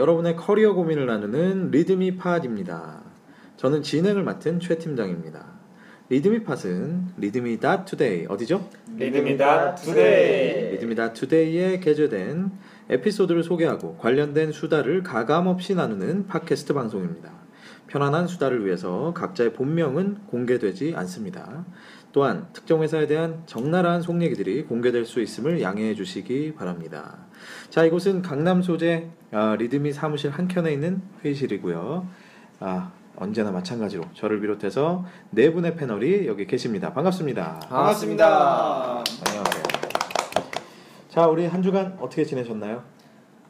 여러분의 커리어 고민을 나누는 리드미 팟입니다. 저는 진행을 맡은 최 팀장입니다. 리드미 팟은 리드미다 투데이 어디죠? 리듬이다 투데이. 리드미다 투데이에 게재된 에피소드를 소개하고 관련된 수다를 가감 없이 나누는 팟캐스트 방송입니다. 편안한 수다를 위해서 각자의 본명은 공개되지 않습니다. 또한 특정 회사에 대한 적나라한 속 얘기들이 공개될 수 있음을 양해해 주시기 바랍니다. 자, 이곳은 강남 소재 아, 리드미 사무실 한켠에 있는 회의실이고요. 아, 언제나 마찬가지로 저를 비롯해서 네 분의 패널이 여기 계십니다. 반갑습니다. 반갑습니다. 안녕하세요. 자, 우리 한 주간 어떻게 지내셨나요?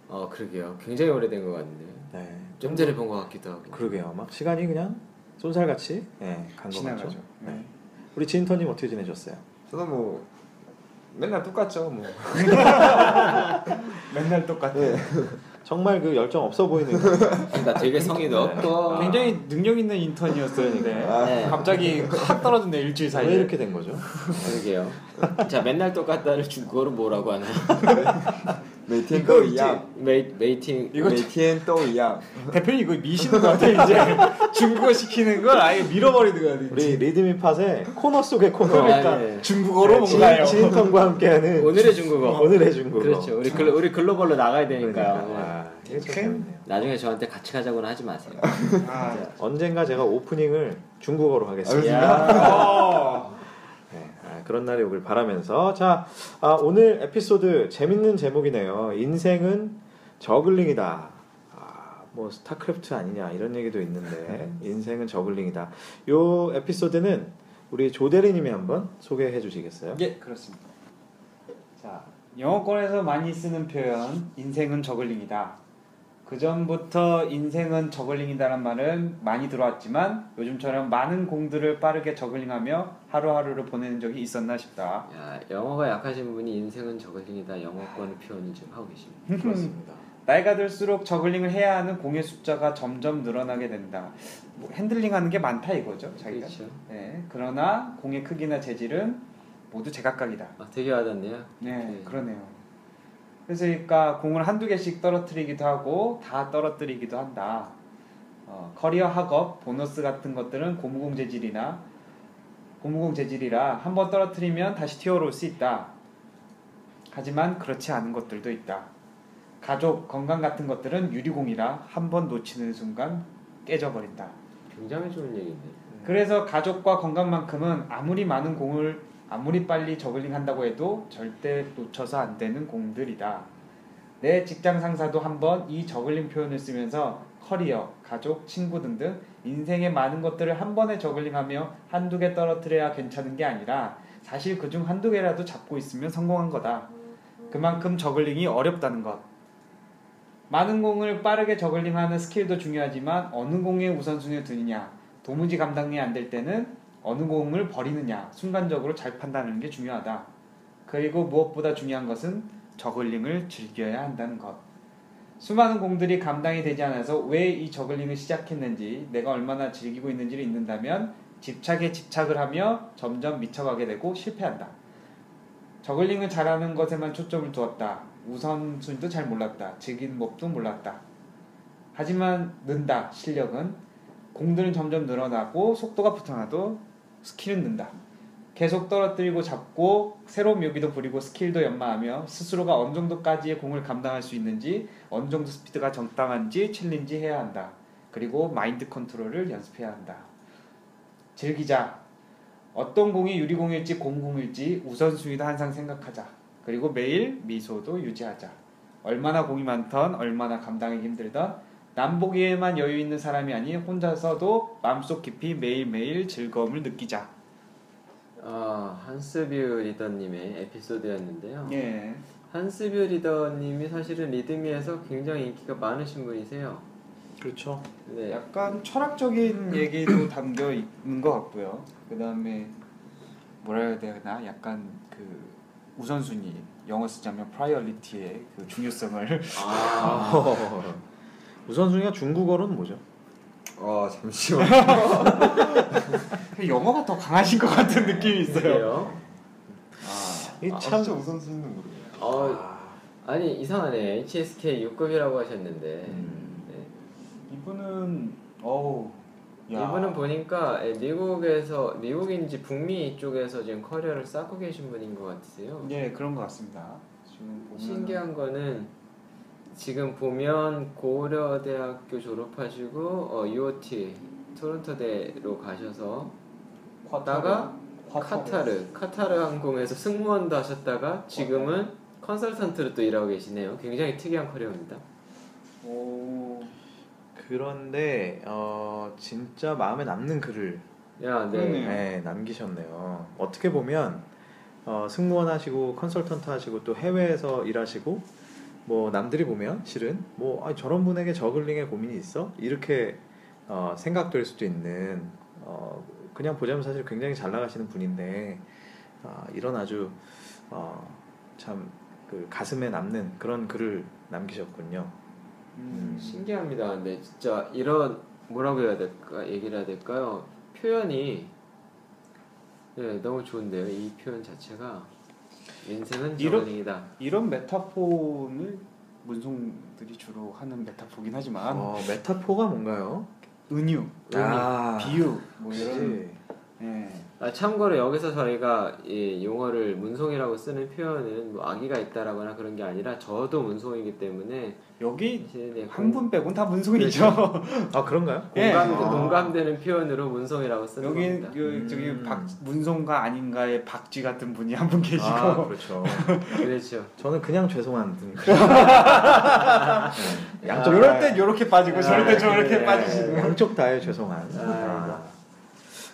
어 그러게요. 굉장히 오래된 것 같네요. 네. 좀 전에 본 것 같기도 하고. 그러게요. 막 시간이 그냥 쏜살같이 네, 간것 지나가죠. 같죠. 네. 우리 진터님 어떻게 지내셨어요? 저도 뭐 맨날 똑같죠 뭐. 맨날 똑같아. 정말 그 열정 없어 보이는 그러니까 되게 성의 높고 굉장히 능력 있는 인턴이었었는데 아, 네. 갑자기 확 떨어졌네 일주일 사이에. 왜 이렇게 된 거죠? 그러게요. 자 맨날 똑같다를 중국어로 뭐라고 하나요? 每天 이거 都一样， 메이 메이팅 每天都一样。 대표님 이거 미시는 것 같아 이제 중국어 시키는 걸 아예 밀어버리는 거 같아. 우리 리드미 팟의 코너 속의 코너. 그러니까 네. 중국어로 진- 뭔가요? 진인턴과 함께하는 오늘의 중국어. 오늘의 중국어. 그렇죠. 우리 글로 우리 글로벌로 나가야 그러니까. 되니까요. 아, 이게 좀 큰- 재밌네요. 나중에 저한테 같이 가자고는 하지 마세요. 아, 언젠가 제가 오프닝을 중국어로 하겠습니다. 그런 날이 오길 바라면서 자 아, 오늘 에피소드 재밌는 제목이네요. 인생은 저글링이다. 아, 뭐 스타크래프트 아니냐 이런 얘기도 있는데 인생은 저글링이다. 요 에피소드는 우리 조대리님이 한번 소개해 주시겠어요? 예, 그렇습니다. 자, 영어권에서 많이 쓰는 표현 인생은 저글링이다. 그 전부터 인생은 저글링이다라는 말은 많이 들어왔지만 요즘처럼 많은 공들을 빠르게 저글링하며 하루하루를 보내는 적이 있었나 싶다. 야, 영어가 약하신 분이 인생은 저글링이다 영어권 표현을 지금 하고 계십니다. 그렇습니다. 나이가 들수록 저글링을 해야 하는 공의 숫자가 점점 늘어나게 된다. 뭐 핸들링하는 게 많다 이거죠, 자기가. 그렇죠. 네, 그러나 공의 크기나 재질은 모두 제각각이다. 아, 되게 와닿네요. 네, 네. 그러네요. 그래서 그러니까 공을 한두 개씩 떨어뜨리기도 하고 다 떨어뜨리기도 한다. 어, 커리어 학업, 보너스 같은 것들은 고무공 재질이나 고무공 재질이라 한 번 떨어뜨리면 다시 튀어올 수 있다. 하지만 그렇지 않은 것들도 있다. 가족, 건강 같은 것들은 유리공이라 한 번 놓치는 순간 깨져버린다. 굉장히 좋은 얘기인데. 그래서 가족과 건강만큼은 아무리 많은 공을 아무리 빨리 저글링 한다고 해도 절대 놓쳐서 안 되는 공들이다. 내 직장 상사도 한번 이 저글링 표현을 쓰면서 커리어, 가족, 친구 등등 인생의 많은 것들을 한 번에 저글링하며 한두 개 떨어뜨려야 괜찮은 게 아니라 사실 그중 한두 개라도 잡고 있으면 성공한 거다. 그만큼 저글링이 어렵다는 것. 많은 공을 빠르게 저글링하는 스킬도 중요하지만 어느 공에 우선순위를 두느냐, 도무지 감당이 안 될 때는 어느 공을 버리느냐 순간적으로 잘 판단하는 게 중요하다. 그리고 무엇보다 중요한 것은 저글링을 즐겨야 한다는 것. 수많은 공들이 감당이 되지 않아서 왜 이 저글링을 시작했는지 내가 얼마나 즐기고 있는지를 잊는다면 집착에 집착을 하며 점점 미쳐가게 되고 실패한다. 저글링을 잘하는 것에만 초점을 두었다. 우선순위도 잘 몰랐다. 즐기는 법도 몰랐다. 하지만 는다. 실력은 공들은 점점 늘어나고 속도가 붙어나도 스킬은 는다. 계속 떨어뜨리고 잡고 새로운 묘기도 부리고 스킬도 연마하며 스스로가 어느 정도까지의 공을 감당할 수 있는지 어느 정도 스피드가 적당한지 challenge 해야 한다. 그리고 마인드 컨트롤을 연습해야 한다. 즐기자. 어떤 공이 유리공일지 공공일지 우선순위도 항상 생각하자. 그리고 매일 미소도 유지하자. 얼마나 공이 많던 얼마나 감당하기 힘들던 남보기에만 여유 있는 사람이 아닌 혼자서도 마음속 깊이 매일매일 즐거움을 느끼자. 아 한스뷰 리더님의 에피소드였는데요. 예. 한스뷰 리더님이 사실은 리드미에서 굉장히 인기가 많으신 분이세요. 그렇죠. 네, 약간 철학적인 얘기도 담겨 있는 것 같고요. 그 다음에 뭐라 해야 되나 약간 그 우선순위 영어 쓰자면 priority의 그 중요성을 아, 우선순위가 중국어로는 뭐죠? 어 잠시만. 영어가 더 강하신 것 같은 느낌이 있어요. 아, 이 아, 참- 진짜 우선순위는 모르겠네요. 어, 아니 이상하네 HSK 6급이라고 하셨는데 음. 네. 이분은 어우 야. 이분은 보니까 예, 미국에서 미국인지 북미 쪽에서 지금 커리어를 쌓고 계신 분인 것 같으세요. 예 그런 것 같습니다. 지금 보면 신기한 거는 지금 보면 고려대학교 졸업하시고 어, UOT 토론토대로 가셔서 다가 카타르 카타르 항공에서 승무원도 하셨다가 지금은 컨설턴트로 또 일하고 계시네요. 굉장히 특이한 커리어입니다. 오 그런데 어, 진짜 마음에 남는 글을 야, 네. 네, 남기셨네요. 어떻게 보면 어, 승무원 하시고 컨설턴트 하시고 또 해외에서 일하시고 뭐 남들이 보면 실은 뭐 아, 저런 분에게 저글링에 고민이 있어 이렇게 어, 생각될 수도 있는 어, 그냥 보자면 사실 굉장히 잘 나가시는 분인데 아, 이런 아주 어, 참그 가슴에 남는 그런 글을 남기셨군요. 음. 신기합니다. 근데 진짜 이런 뭐라고 해야 될까 얘기를 해야 될까요? 표현이 네, 너무 좋은데요. 이 표현 자체가 인생은 이런- 저글링이다. 이런 메타폰을 문송들이 주로 하는 메타포긴 하지만 어, 메타포가 뭔가요? 은유, 아, 비유 뭐. 이런 예. 아, 참고로 여기서 저희가 이 용어를 문송이라고 쓰는 표현은 뭐 악의가 있다라거나 그런 게 아니라 저도 문송이기 때문에 여기 네, 한분 빼곤 다 문송이죠. 아 그런가요? 예. 공감, 아. 공감되는 표현으로 문송이라고 쓰는 여기 겁니다. 그 저기 음. 박 문송가 아닌가의 박쥐 같은 분이 한 분 계시고 아 그렇죠. 그렇죠. 저는 그냥 죄송한 분. 네, 양쪽 이럴 다- 땐 이렇게 빠지고 저럴 땐 저렇게 그래. 빠지시는 양쪽 다의 죄송한. 아,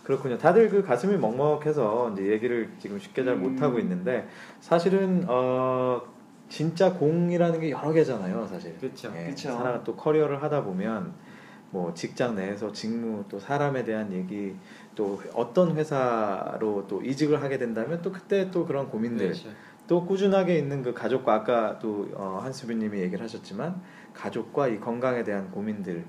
그렇군요. 다들 그 가슴이 먹먹해서 이제 얘기를 지금 쉽게 잘 음. 못하고 있는데 사실은 어 진짜 공이라는 게 여러 개잖아요, 사실. 그렇죠. 예, 그쵸. 사람 또 커리어를 하다 보면 뭐 직장 내에서 직무 또 사람에 대한 얘기 또 어떤 회사로 또 이직을 하게 된다면 또 그때 또 그런 고민들 그렇죠. 또 꾸준하게 있는 그 가족과 아까 또 어, 한수빈님이 얘기를 하셨지만 가족과 이 건강에 대한 고민들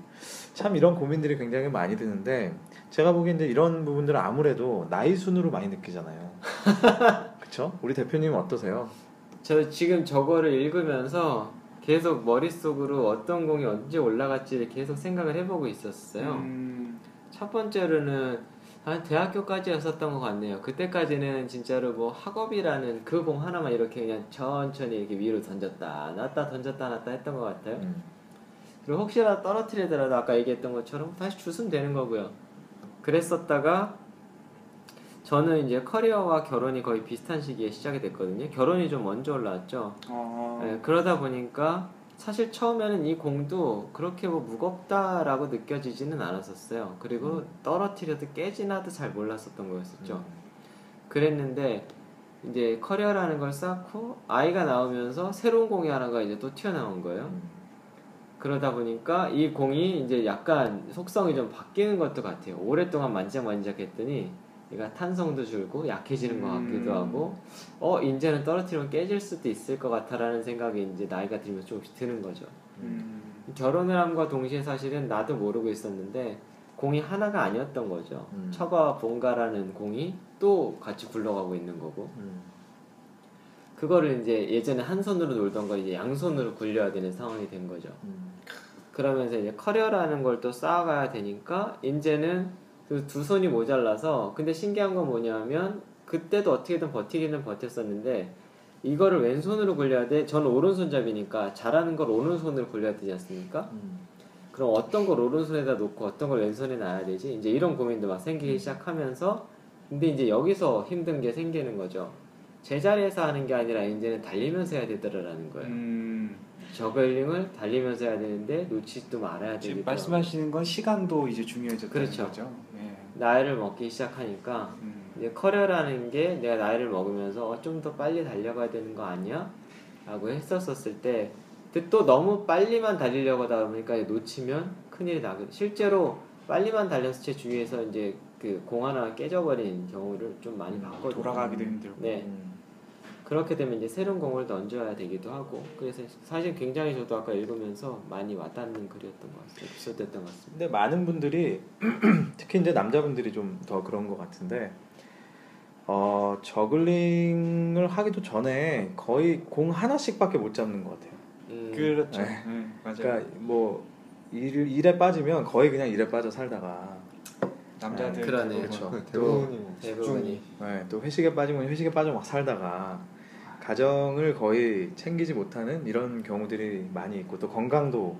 참 이런 고민들이 굉장히 많이 드는데 제가 보기엔 이런 부분들은 아무래도 나이 순으로 많이 느끼잖아요. 그렇죠? 우리 대표님 어떠세요? 저 지금 저거를 읽으면서 계속 머릿속으로 어떤 공이 언제 올라갈지를 계속 생각을 해보고 있었어요. 음, 첫 번째로는 한 대학교까지였었던 것 같네요. 그때까지는 진짜로 뭐 학업이라는 그 공 하나만 이렇게 그냥 천천히 이렇게 위로 던졌다 놨다 던졌다 놨다 했던 것 같아요. 음, 그리고 혹시라도 떨어뜨리더라도 아까 얘기했던 것처럼 다시 주스면 되는 거고요. 그랬었다가 저는 이제 커리어와 결혼이 거의 비슷한 시기에 시작이 됐거든요. 결혼이 좀 먼저 올라왔죠. 어, 예, 그러다 보니까 사실 처음에는 이 공도 그렇게 뭐 무겁다라고 느껴지지는 않았었어요. 그리고 떨어뜨려도 깨지나도 잘 몰랐었던 거였었죠. 그랬는데 이제 커리어라는 걸 쌓고 아이가 나오면서 새로운 공이 하나가 이제 또 튀어나온 거예요. 음, 그러다 보니까 이 공이 이제 약간 속성이 좀 바뀌는 것도 같아요. 오랫동안 만지작만지작 했더니 얘가 탄성도 줄고 약해지는 것 같기도 음. 하고 어 이제는 떨어뜨리면 깨질 수도 있을 것 같다라는 생각이 이제 나이가 들면서 조금씩 드는 거죠. 음, 결혼을 함과 동시에 사실은 나도 모르고 있었는데 공이 하나가 아니었던 거죠. 음. 처가 본가라는 공이 또 같이 굴러가고 있는 거고 음, 그거를 이제 예전에 한 손으로 놀던 걸 이제 양손으로 굴려야 되는 상황이 된 거죠. 음, 그러면서 이제 커리어라는 걸 또 쌓아가야 되니까 이제는 그 두 손이 모자라서 근데 신기한 건 뭐냐면 그때도 어떻게든 버티기는 버텼었는데 이거를 왼손으로 굴려야 돼. 저는 오른손잡이니까 잘하는 걸 오른손으로 굴려야 되지 않습니까? 음, 그럼 어떤 걸 오른손에다 놓고 어떤 걸 왼손에 놔야 되지? 이제 이런 고민도 막 생기기 시작하면서 근데 이제 여기서 힘든 게 생기는 거죠. 제자리에서 하는 게 아니라 이제는 달리면서 해야 되더라라는 거예요. 음, 저글링을 달리면서 해야 되는데 놓치지도 말아야 지금 되겠다. 말씀하시는 건 시간도 이제 중요해졌다는 그렇죠. 거죠. 예. 나이를 먹기 시작하니까 음, 이제 커리어라는 게 내가 나이를 먹으면서 어, 좀 더 빨리 달려가야 되는 거 아니야? 라고 했었었을 때 근데 또 너무 빨리만 달리려고 하다 보니까 놓치면 큰일이 나거든 실제로 빨리만 달려서 제 주위에서 이제 그 공 하나 깨져버린 경우를 좀 많이 봤거든요 돌아가기도 힘들고. 네 음. 그렇게 되면 이제 새로운 공을 던져야 되기도 하고 그래서 사실 굉장히 저도 아까 읽으면서 많이 와닿는 글이었던 것 같아요 에피소드였던 것 같습니다 근데 많은 분들이 특히 이제 남자분들이 좀 더 그런 것 같은데 어, 저글링을 하기도 전에 거의 공 하나씩밖에 못 잡는 것 같아요. 음, 그렇죠. 네. 네, 맞아요. 그러니까 뭐 일, 일에 빠지면 거의 그냥 일에 빠져 살다가 남자들 그러네요. 그렇죠. 대부분이 뭐 대부분이 네, 또 회식에 빠지면 회식에 빠져 막 살다가 가정을 거의 챙기지 못하는 이런 경우들이 많이 있고 또 건강도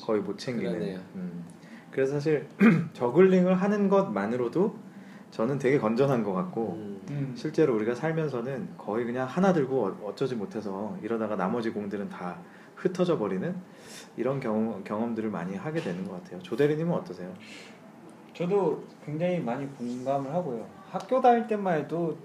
거의 못 챙기는. 음. 그래서 사실 저글링을 하는 것만으로도 저는 되게 건전한 것 같고 음, 음. 실제로 우리가 살면서는 거의 그냥 하나 들고 어- 어쩌지 못해서 이러다가 나머지 공들은 다 흩어져 버리는 이런 경험, 경험들을 많이 하게 되는 것 같아요. 조대리님은 어떠세요? 저도 굉장히 많이 공감을 하고요. 학교 다닐 때만 해도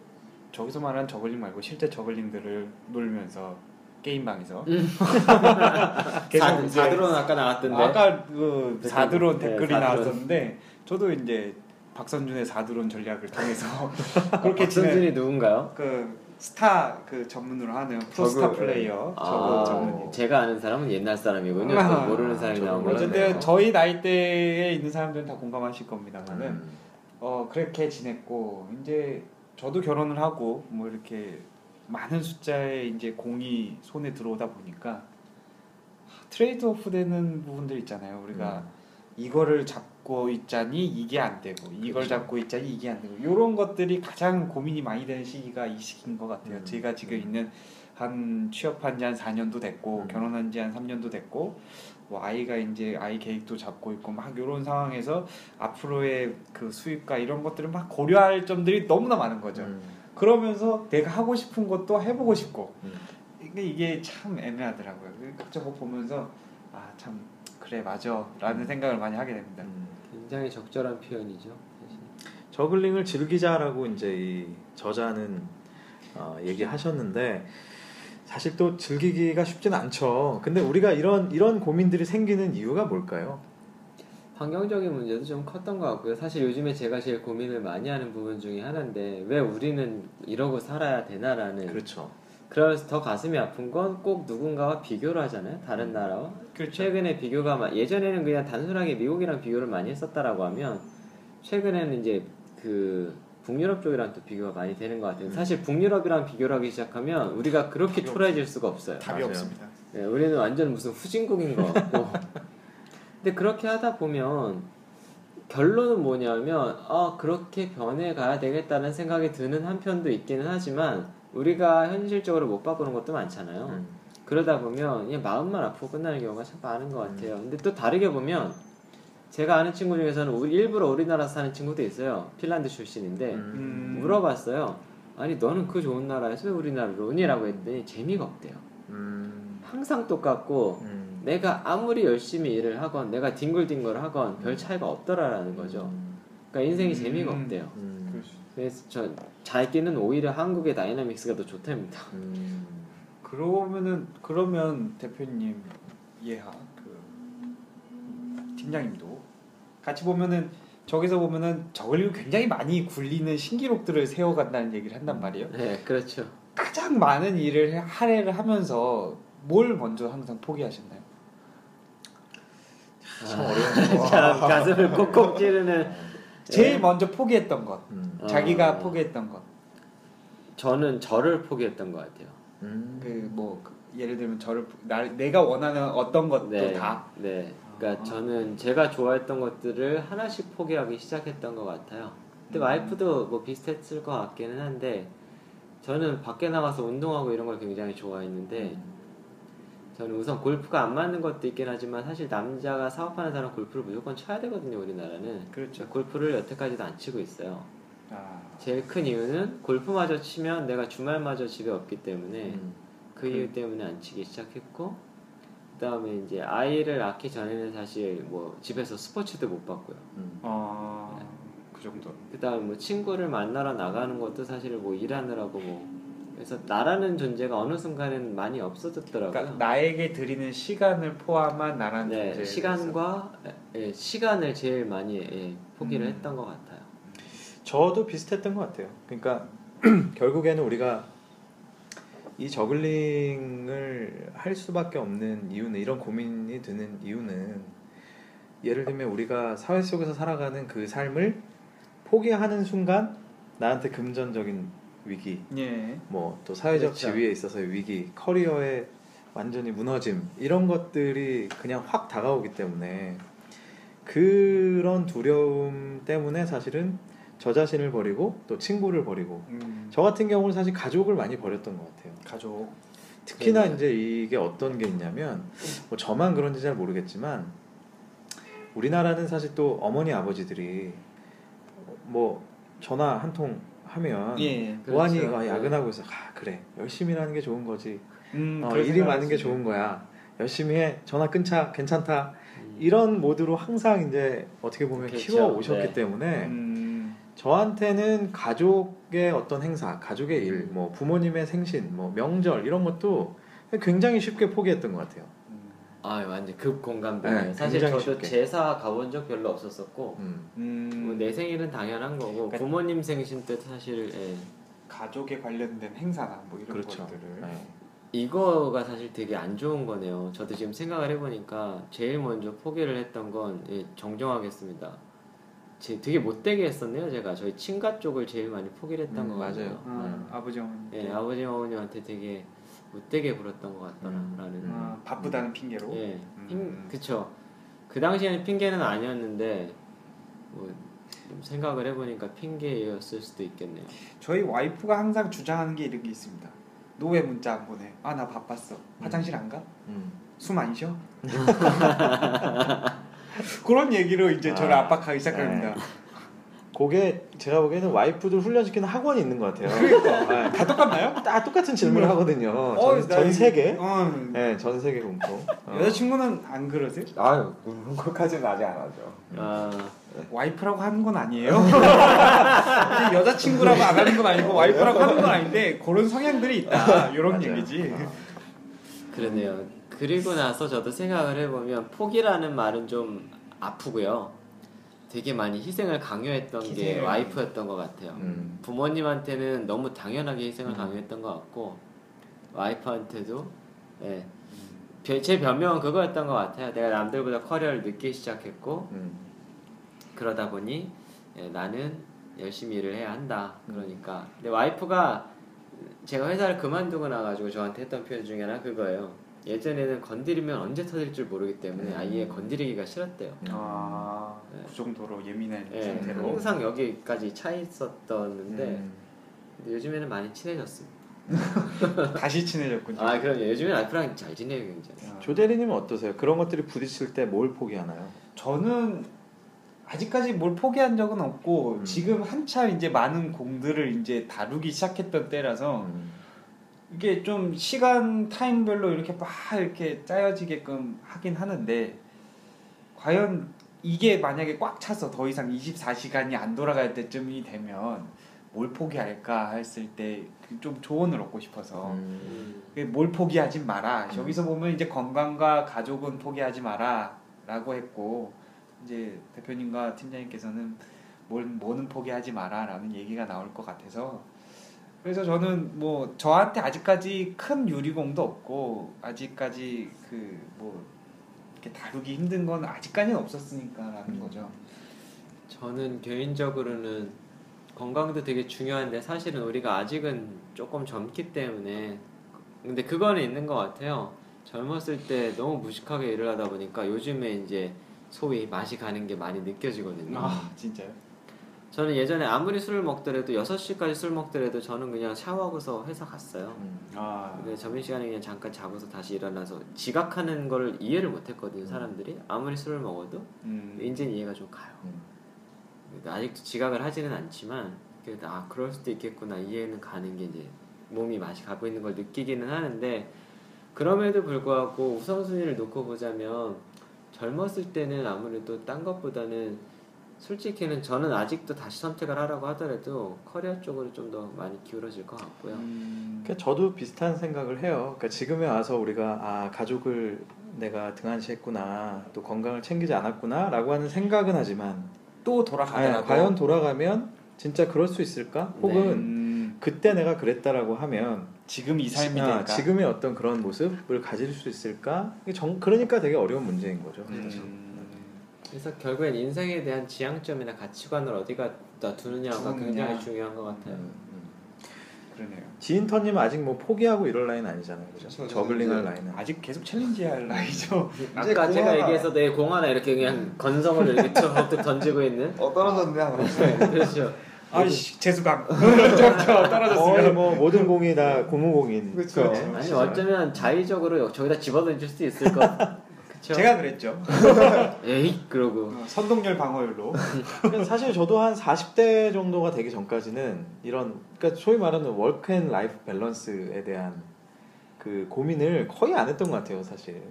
저기서 말하는 저글링 말고 실제 저글링들을 놀면서 게임방에서 음. 계속 사- 이제 사드론 아까 나왔던데 아까 그 댓글, 사드론 네, 댓글이 사드론. 나왔었는데 저도 이제 박선준의 사드론 전략을 통해서 그렇게 박선준이 누군가요? 그 스타 그 전문으로 하는 프로스타 저그, 플레이어 저거 아, 전문이. 제가 아는 사람은 옛날 사람이군요. 아, 또 모르는 사람이 나온. 거죠. 어쨌든 저희 나이대에 있는 사람들은 다 공감하실 겁니다만은 음. 어 그렇게 지냈고 이제 저도 결혼을 하고 뭐 이렇게 많은 숫자의 이제 공이 손에 들어오다 보니까 트레이드 오프 되는 부분들 있잖아요. 우리가 이거를 잡고 있자니 이게 안 되고 이걸 그렇죠. 잡고 있자니 이게 안 되고 이런 것들이 가장 고민이 많이 되는 시기가 이 시기인 것 같아요. 음. 제가 지금 있는 한 취업한 지 한 4년도 됐고 음. 결혼한 지 한 3년도 됐고 뭐 아이가 이제 아이 계획도 잡고 있고 막 이런 상황에서 앞으로의 그 수입과 이런 것들을 막 고려할 점들이 너무나 많은 거죠. 음. 그러면서 내가 하고 싶은 것도 해보고 싶고 음. 이게 이게 참 애매하더라고요. 그 저거 보면서 아 참 그래 맞아라는 생각을 많이 하게 됩니다. 음. 굉장히 적절한 표현이죠. 사실. 저글링을 즐기자라고 이제 이 저자는 어, 얘기하셨는데 사실 또 즐기기가 쉽진 않죠. 근데 우리가 이런 이런 고민들이 생기는 이유가 뭘까요? 환경적인 문제도 좀 컸던 것 같고요. 사실 요즘에 제가 제일 고민을 많이 하는 부분 중에 하나인데 왜 우리는 이러고 살아야 되나라는 그렇죠. 그래서 더 가슴이 아픈 건 꼭 누군가와 비교를 하잖아요. 다른 나라와. 그렇죠. 최근에 비교가 마- 예전에는 그냥 단순하게 미국이랑 비교를 많이 했었다라고 하면 최근에는 이제 그 북유럽 쪽이랑 또 비교가 많이 되는 것 같아요. 음. 사실 북유럽이랑 비교를 하기 시작하면 우리가 그렇게 초라해질 수가 없어요. 답이 맞아요. 없습니다. 네, 우리는 완전 무슨 후진국인 것 같고. 근데 그렇게 하다 보면 결론은 뭐냐면 아 그렇게 변해가야 되겠다는 생각이 드는 한편도 있기는 하지만 우리가 현실적으로 못 바꾸는 것도 많잖아요. 음. 그러다 보면 그냥 마음만 아프고 끝나는 경우가 참 많은 것 음. 같아요. 근데 또 다르게 보면 제가 아는 친구 중에서는 우리 일부러 우리나라 사는 친구도 있어요. 핀란드 출신인데 음. 물어봤어요. 아니 너는 그 좋은 나라에서 왜 우리나라로 오니라고 했더니 재미가 없대요. 음. 항상 똑같고 음. 내가 아무리 열심히 일을 하건 내가 뒹굴뒹굴 하건 별 차이가 없더라라는 거죠. 그러니까 인생이 음. 재미가 없대요. 음. 그래서 저 자기는 오히려 한국의 dynamics가 더 좋답니다. 음. 그러면은 그러면 대표님 예하 그 팀장님도 같이 보면은 저기서 보면은 저글링 공 굉장히 많이 굴리는 신기록들을 세워간다는 얘기를 한단 말이에요. 네, 그렇죠. 가장 많은 일을 해- 할애를 하면서 뭘 먼저 항상 포기하셨나요? 참 어려운 참 가슴을 콕콕 찌르는 제일 먼저 포기했던 것, 음. 어. 자기가 포기했던 것. 저는 저를 포기했던 것 같아요. 음. 그뭐 예를 들면 저를 나, 내가 원하는 어떤 것도 네, 다 네. 그러니까 아. 저는 제가 좋아했던 것들을 하나씩 포기하기 시작했던 것 같아요. 근데 음. 와이프도 뭐 비슷했을 것 같기는 한데 저는 밖에 나가서 운동하고 이런 걸 굉장히 좋아했는데 저는 우선 골프가 안 맞는 것도 있긴 하지만 사실 남자가 사업하는 사람 골프를 무조건 쳐야 되거든요 우리나라는 그렇죠. 골프를 여태까지도 안 치고 있어요 아, 제일 큰 이유는 골프마저 치면 내가 주말마저 집에 없기 때문에 음. 그 이유 때문에 안 치기 시작했고 그다음에 이제 아이를 낳기 전에는 사실 뭐 집에서 스포츠도 못 봤고요 음. 어, 그 정도. 그다음에 뭐 친구를 만나러 나가는 것도 사실 뭐 일하느라고 뭐 그래서 나라는 존재가 어느 순간에는 많이 없어졌더라고요. 그러니까 나에게 드리는 시간을 포함한 나라는 네, 존재에 시간과 예, 시간을 제일 많이 예, 포기를 음. 했던 것 같아요. 저도 비슷했던 것 같아요. 그러니까 결국에는 우리가 이 저글링을 할 수밖에 없는 이유는 이런 고민이 드는 이유는 예를 들면 우리가 사회 속에서 살아가는 그 삶을 포기하는 순간 나한테 금전적인 위기, 예. 뭐또 사회적 그렇죠. 지위에 있어서의 위기, 커리어의 완전히 무너짐 이런 것들이 그냥 확 다가오기 때문에 그런 두려움 때문에 사실은 저 자신을 버리고 또 친구를 버리고 음, 저 같은 경우는 사실 가족을 많이 버렸던 것 같아요. 가족. 특히나 네. 이제 이게 어떤 게 있냐면 뭐 저만 그런지 잘 모르겠지만 우리나라는 사실 또 어머니 아버지들이 뭐 전화 한 통 하면 예. 그렇죠. 야근하고 있어. 아 그래 열심히 일하는 게 좋은 거지. 음, 어, 그런 일이 많은 게. 좋은 거야. 열심히 해. 전화 끊자. 괜찮다. 음. 이런 모드로 항상 이제 어떻게 보면 그렇죠. 키워 오셨기 네. 때문에 음, 저한테는 가족의 어떤 행사, 가족의 일, 뭐 부모님의 생신, 뭐 명절 이런 것도 굉장히 쉽게 포기했던 것 같아요. 아 완전 급 공감돼요. 네, 사실 저도 쉽게. 제사 가본 적 별로 없었었고 음. 음, 뭐내 생일은 당연한 거고 그러니까- 부모님 생신 때 사실 예, 가족에 관련된 행사나 뭐 이런 그렇죠. 것들을. 네. 이거가 사실 되게 안 좋은 거네요. 저도 지금 생각을 해보니까 제일 먼저 포기를 했던 건 예, 정정하겠습니다. 제 되게 못되게 했었네요. 제가 저희 친가 쪽을 제일 많이 포기를 했던 음, 것. 같아요. 아, 음. 아버지 어머니. 예, 아버지 어머니한테 되게 못되게 굴었던 것 같더라라는. 음. 아, 바쁘다는 핑계로. 예, 음. 핑, 그쵸. 그 당시에는 핑계는 아니었는데 뭐좀 생각을 해보니까 핑계였을 수도 있겠네요. 저희 와이프가 항상 주장하는 게 이런 게 있습니다. 너 왜 문자 안 보내? 아 나 바빴어. 화장실 안 가? 음. 숨안 쉬어? 그런 얘기로 이제 저를 아, 압박하기 시작합니다. 그게 제가 보기에는 와이프들 훈련시키는 학원이 있는 것 같아요. 그러니까 네. 다 똑같나요? 다 똑같은 질문을 하거든요. 어, 전, 나전 이- 세계. 어, 네, 전 세계 공포. 어. 여자친구는 안 그러세요? 아유 그런 것까지는 아직 안 하죠. 아, 와이프라고 하는 건 아니에요. 여자친구라고 안 하는 건 아니고 와이프라고 하는 건 아닌데 그런 성향들이 있다. 이런. 얘기지. 어. 그러네요. 그리고 나서 저도 생각을 해보면 포기라는 말은 좀 아프고요. 되게 많이 희생을 강요했던 게 희생을. 와이프였던 것 같아요. 음. 부모님한테는 너무 당연하게 희생을 음. 강요했던 것 같고 와이프한테도 예. 별- 제 변명은 그거였던 것 같아요. 내가 남들보다 커리어를 늦게 시작했고 음. 그러다 보니 예, 나는 열심히 일을 해야 한다. 그러니까 근데 와이프가 제가 회사를 그만두고 나가지고 저한테 했던 표현 중에 하나 그거예요. 예전에는 건드리면 언제 터질 줄 모르기 때문에 음. 아예 건드리기가 싫었대요. 아, 네. 그 정도로 예민한 예, 상태로. 항상 여기까지 차 있었던데 음. 근데 요즘에는 많이 친해졌습니다. 다시 친해졌군요. 아 그럼 요즘엔 와이프랑 잘 지내요 굉장히. 아, 조 대리님은 어떠세요? 그런 것들이 부딪힐 때 뭘 포기하나요? 저는 아직까지 뭘 포기한 적은 없고 음. 지금 한참 이제 많은 공들을 이제 다루기 시작했던 때라서 음. 이게 좀 시간 타임별로 이렇게 막 이렇게 짜여지게끔 하긴 하는데 과연 이게 만약에 꽉 차서 더 이상 24시간이 안 돌아갈 때쯤이 되면 뭘 포기할까 했을 때 좀 조언을 얻고 싶어서 음. 뭘 포기하지 마라. 음. 여기서 보면 이제 건강과 가족은 포기하지 마라라고 했고 이제 대표님과 팀장님께서는 뭘 뭐는 포기하지 마라라는 얘기가 나올 것 같아서 그래서 저는 뭐 저한테 아직까지 큰 유리공도 없고 아직까지 그 뭐 이렇게 다루기 힘든 건 아직까지는 없었으니까라는 음. 거죠. 저는 개인적으로는 건강도 되게 중요한데 사실은 우리가 아직은 조금 젊기 때문에 근데 그거는 있는 것 같아요. 젊었을 때 너무 무식하게 일을 하다 보니까 요즘에 이제 소위 맛이 가는 게 많이 느껴지거든요. 아 진짜요? 저는 예전에 아무리 술을 먹더라도 6시까지 술 먹더라도 저는 그냥 샤워하고서 회사 갔어요. 음. 아 근데 점심 시간에 그냥 잠깐 자고서 다시 일어나서 지각하는 걸 이해를 못 했거든요, 사람들이. 아무리 술을 먹어도. 음. 이제는 이해가 좀 가요. 음. 아직도 지각을 하지는 않지만 그래도 아 그럴 수도 있겠구나 이해는 가는 게 이제 몸이 맛이 가고 있는 걸 느끼기는 하는데 그럼에도 불구하고 우선순위를 놓고 보자면 젊었을 때는 아무래도 딴 것보다는 솔직히는 저는 아직도 다시 선택을 하라고 하더라도 커리어 쪽으로 좀 더 많이 기울어질 것 같고요. 음. 그러니까 저도 비슷한 생각을 해요. 그러니까 지금에 와서 우리가 아 가족을 내가 등한시했구나, 또 건강을 챙기지 않았구나라고 하는 생각은 하지만 또 아, 돌아가더라도 과연 돌아가면 진짜 그럴 수 있을까? 혹은 음, 그때 내가 그랬다라고 하면 지금 이 삶이 아, 될까? 지금의 어떤 그런 모습을 가질 수 있을까? 정, 그러니까 되게 어려운 문제인 거죠. 음. 그래서 결국엔 인생에 대한 지향점이나 가치관을 어디가 두느냐가 두느냐. 굉장히 중요한 것 같아요. 음, 음. 그러네요. 지인턴님은 아직 뭐 포기하고 이럴 라인 아니잖아요, 그죠? 저글링할 라인은. 아직 계속 챌린지할 나이죠. 아까 공 제가 하나- 얘기해서 내공 하나 이렇게 그냥 건성을 이렇게 툭툭 던지고 있는 어 떨어졌네 하고. 그렇죠. 아이씨 재수강 저 떨어졌으면 뭐 모든 공이 다 고무공인. 네. 아니 어쩌면 자의적으로 저기다 집어던질 수도 있을 것. 그쵸? 제가 그랬죠. 에이 그러고 어, 선동열 방어율로. 그러니까 사실 저도 한 40대 정도가 되기 전까지는 이런 그러니까 소위 말하는 work and life balance에 대한 그 고민을 거의 안 했던 것 같아요, 사실.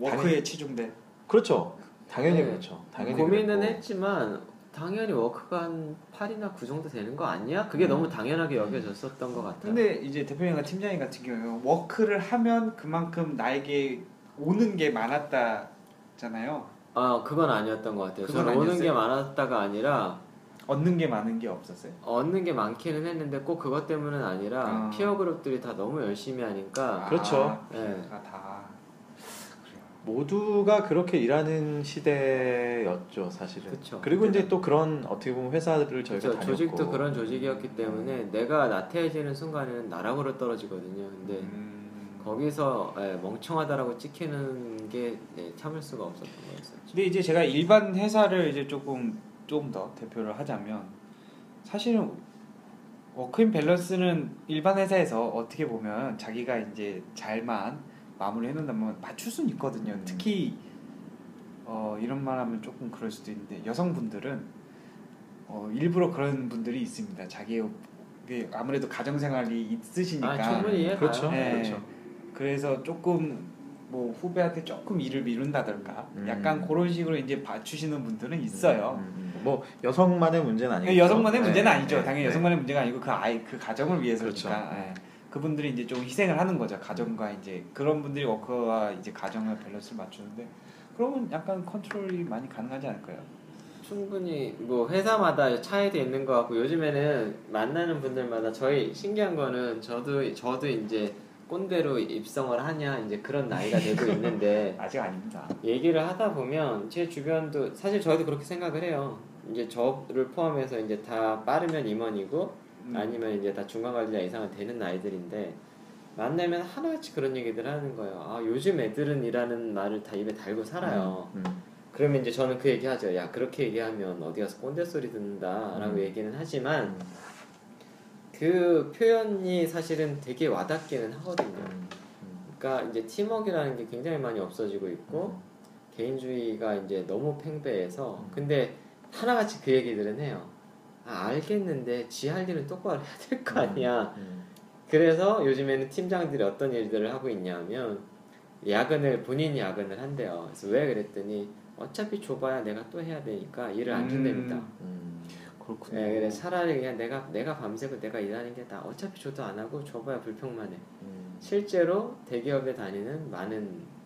work에 치중된. 그렇죠. 당연히 네. 그렇죠. 당연히 고민은 그랬고. 했지만 당연히 work가 한 8이나 9 정도 되는 거 아니야? 그게 음. 너무 당연하게 여겨졌었던 것 같아요. 근데 이제 대표님과 팀장님 같은 경우는 work를 하면 그만큼 나에게 오는 게 많았다잖아요. 아 그건 아니었던 것 같아요. 저는 오는 아니었어요? 게 많았다가 아니라 얻는 게 많은 게 없었어요. 얻는 게 많기는 했는데 꼭 그것 때문은 아니라 아. peer group들이 다 너무 열심히 하니까 그렇죠. 아, 네. 다. 그래요. 모두가 그렇게 일하는 시대였죠, 사실은. 그쵸. 리고 이제. 또 그런 어떻게 보면 회사를 저희가. 다녔고 조직도 그런 조직이었기 때문에 내가 나태해지는 순간에는 나락으로 떨어지거든요. 근데 음. 거기서 예, 멍청하다라고 찍히는 게 예, 참을 수가 없었던 거였었죠. 근데 이제 제가 일반 회사를 이제 조금 좀더 대표를 하자면 사실은 워크인 밸런스는 일반 회사에서 어떻게 보면 자기가 이제 잘만 마무리 해놓는다면 맞출 수는 있거든요. 음. 특히 어, 이런 말하면 조금 그럴 수도 있는데 여성분들은 어, 일부러 그런 분들이 있습니다. 자기 그 아무래도 가정 생활이 있으시니까 아 충분히 이해가요. 그렇죠. 네. 그렇죠. 그래서 조금 뭐 후배한테 조금 일을 미룬다던가 음. 약간 그런 식으로 이제 봐주시는 분들은 있어요. 음, 음. 뭐 여성만의 문제는 아니고 예, 여성만의 문제는 네, 아니죠. 네, 당연히 네. 여성만의 문제가 아니고 그 아이 그 가정을 위해서니까. 그렇죠. 예. 그분들이 이제 좀 희생을 하는 거죠. 가정과 이제 그런 분들이 워크와 이제 가정의 밸런스를 맞추는데 그러면 약간 컨트롤이 많이 가능하지 않을까요? 충분히 뭐 회사마다 차이도 있는 것 같고 요즘에는 만나는 분들마다 저희 신기한 거는 저도 저도 이제 꼰대로 입성을 하냐 이제 그런 나이가 되고 있는데 아직 아닙니다. 얘기를 하다 보면 제 주변도 사실 저희도 그렇게 생각을 해요. 이제 저를 포함해서 이제 다 빠르면 임원이고 음. 아니면 이제 다 중간 관리자 이상은 되는 나이들인데 만나면 하나같이 그런 얘기들 하는 거예요. 아 요즘 애들은 이라는 말을 다 입에 달고 살아요. 음, 그러면 이제 저는 그 얘기 하죠. 야 그렇게 얘기하면 어디 가서 꼰대 소리 듣는다라고 음. 얘기는 하지만 음, 그 표현이 사실은 되게 와닿기는 하거든요. 음, 음. 그러니까 이제 팀워크라는 게 굉장히 많이 없어지고 있고 개인주의가 이제 너무 팽배해서 음. 근데 하나같이 그 얘기들은 해요. 아 알겠는데 지 할 일은 똑바로 해야 될 거 아니야. 음, 그래서 요즘에는 팀장들이 어떤 일들을 하고 있냐면 야근을 본인이 야근을 한대요. 그래서 왜 그랬더니 어차피 줘봐야 내가 또 해야 되니까 일을 안 준답니다. 음. 그렇군요. 예, 그래 차라리 그냥 내가 내가 밤새고 내가 일하는 게 나 어차피 줘도 안 하고 줘봐야 불평만 해. 음. 실제로 대기업에 다니는 많은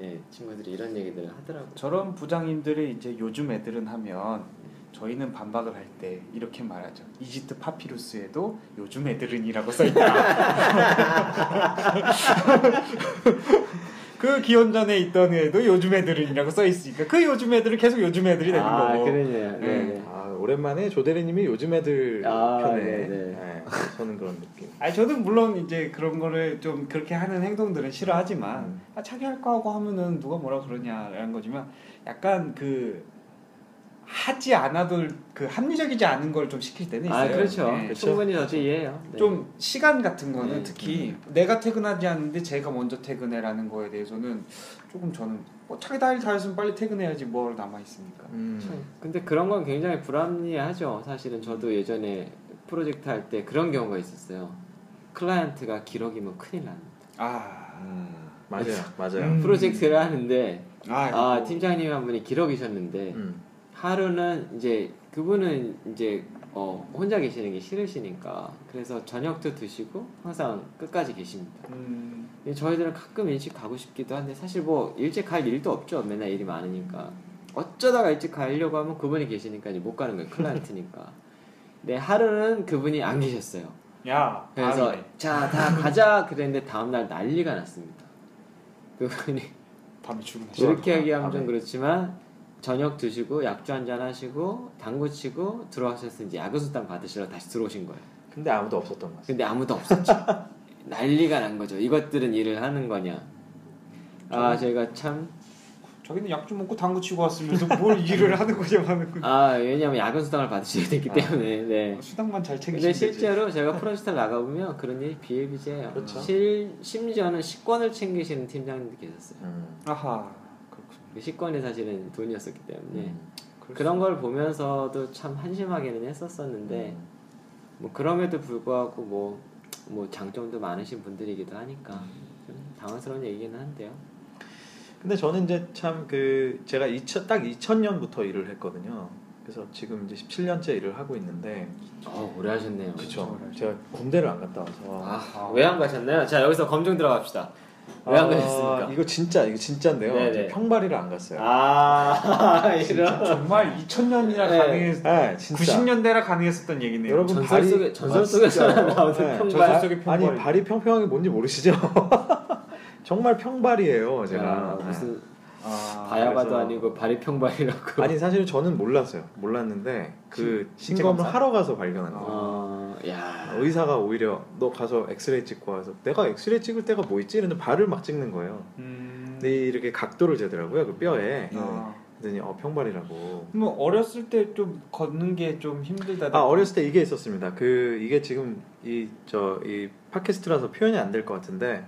예, 친구들이 이런 얘기들을 하더라고요. 저런 부장님들이 이제 요즘 애들은 하면 저희는 반박을 할 때 이렇게 말하죠. 이집트 파피루스에도 요즘 애들은이라고 써 있다. 그 기원 전에 있던 애도 요즘 애들은이라고 써 있으니까 그 요즘 애들은 계속 요즘 애들이 되는 아, 거고. 그러네요. 네. 음. 네. 아 오랜만에 조대리님이 요즘 애들 아, 편에 네네. 네, 저는 그런 느낌. 아니 저는 물론 이제 그런 거를 좀 그렇게 하는 행동들은 싫어하지만 음. 아, 자기 할 거 하고 하면은 누가 뭐라 그러냐라는 거지만 약간 그 하지 않아도 그 합리적이지 않은 걸 좀 시킬 때는 있어요. 아 그렇죠. 네. 충분히 저도 이해해요. 네. 좀 시간 같은 거는 네. 특히 내가 퇴근하지 않는데 제가 먼저 퇴근해라는 거에 대해서는 조금 저는 뭐 자기 다일 다 했으면 빨리 퇴근해야지 뭘 남아 있습니까? 음. 참, 근데 그런 건 굉장히 불합리하죠. 사실은 저도 예전에 프로젝트 할 때 그런 경우가 있었어요. 클라이언트가 기러기면 큰일 납니다. 아, 음, 맞아요, 맞아요. 음. 프로젝트를 하는데 아 아, 팀장님 한 분이 기러기셨는데 음. 하루는 이제 그분은 이제 어, 혼자 계시는 게 싫으시니까 그래서 저녁도 드시고 항상 끝까지 계십니다. 음, 예, 저희들은 가끔 일찍 가고 싶기도 한데 사실 뭐 일찍 갈 일도 없죠. 맨날 일이 많으니까 어쩌다가 일찍 가려고 하면 그분이 계시니까 이제 못 가는 거예요. 클라이언트니까. 네 하루는 그분이 안 계셨어요. 야, 그래서. 자 다 가자 그랬는데 다음날 난리가 났습니다. 그분이 밤에 출근하시죠. 이렇게 얘기하면 좀 밤에. 그렇지만 저녁 드시고 약주 한잔 하시고 당구 치고 들어가셨을 때 이제 야구수당 받으시러 다시 들어오신 거예요. 근데 아무도 없었던 것 같습니다. 근데 아무도 없었죠. 난리가 난 거죠. 이것들은 일을 하는 거냐? 아 저희가 참 자기는 약 좀 먹고 당구 치고 왔으면서 뭘 일을 하는 거냐고 하는 거. 아 왜냐면 야근 수당을 받으셔야 되기 아. 때문에 네. 수당만 잘 근데 챙기시면 되지. 실제로 제가 프로젝트를 나가보면 그런 일이 비일비재해요. 그렇죠. 실, 심지어는 식권을 챙기시는 팀장님도 계셨어요. 음. 아하 식권이 사실은 돈이었었기 때문에 음. 그런 걸 보면서도 참 한심하게는 했었었는데 음. 뭐 그럼에도 불구하고 뭐, 뭐 장점도 많으신 분들이기도 하니까 좀 당황스러운 얘기는 한데요. 근데 저는 이제 참 그 제가 2000, 딱 2000년부터 일을 했거든요. 그래서 지금 이제 17년째 일을 하고 있는데 어 오래 하셨네요. 그렇죠. 제가 군대를 안 갔다 와서 아, 왜안 가셨나요? 자 여기서 검증 들어갑시다. 왜안 아, 가셨습니까? 이거 진짜 이거 진짜인데요. 네네. 평발이를 안 갔어요. 아 이런 정말 2000년이라 네. 가능했 네, 진짜. 90년대라 가능했었던 얘기네요. 여러분 전설 발이- 속에 전설 아, 속에서 진짜요? 나오는 네. 평발. 전설 속의 아니 평발이. 발이 평평한 게 뭔지 모르시죠? 정말 평발이에요, 제가. 아, 무슨 아, 바야바도 그래서- 아니고 발이 평발이라고. 아니 사실 저는 몰랐어요. 몰랐는데 그 신- 검사? 하러 가서 발견한 거예요. 어, 야. 의사가 오히려 너 가서 엑스레이 찍고 와서 내가 엑스레이 찍을 때가 뭐 있지? 이랬는데 발을 막 찍는 거예요. 음. 근데 이렇게 각도를 재더라고요 그 뼈에. 아. 그랬더니 어 평발이라고. 뭐 어렸을 때 좀 걷는 게 좀 힘들다. 아 어렸을 때 이게 있었습니다. 그 이게 지금 이 저이 팟캐스트라서 표현이 안 될 것 같은데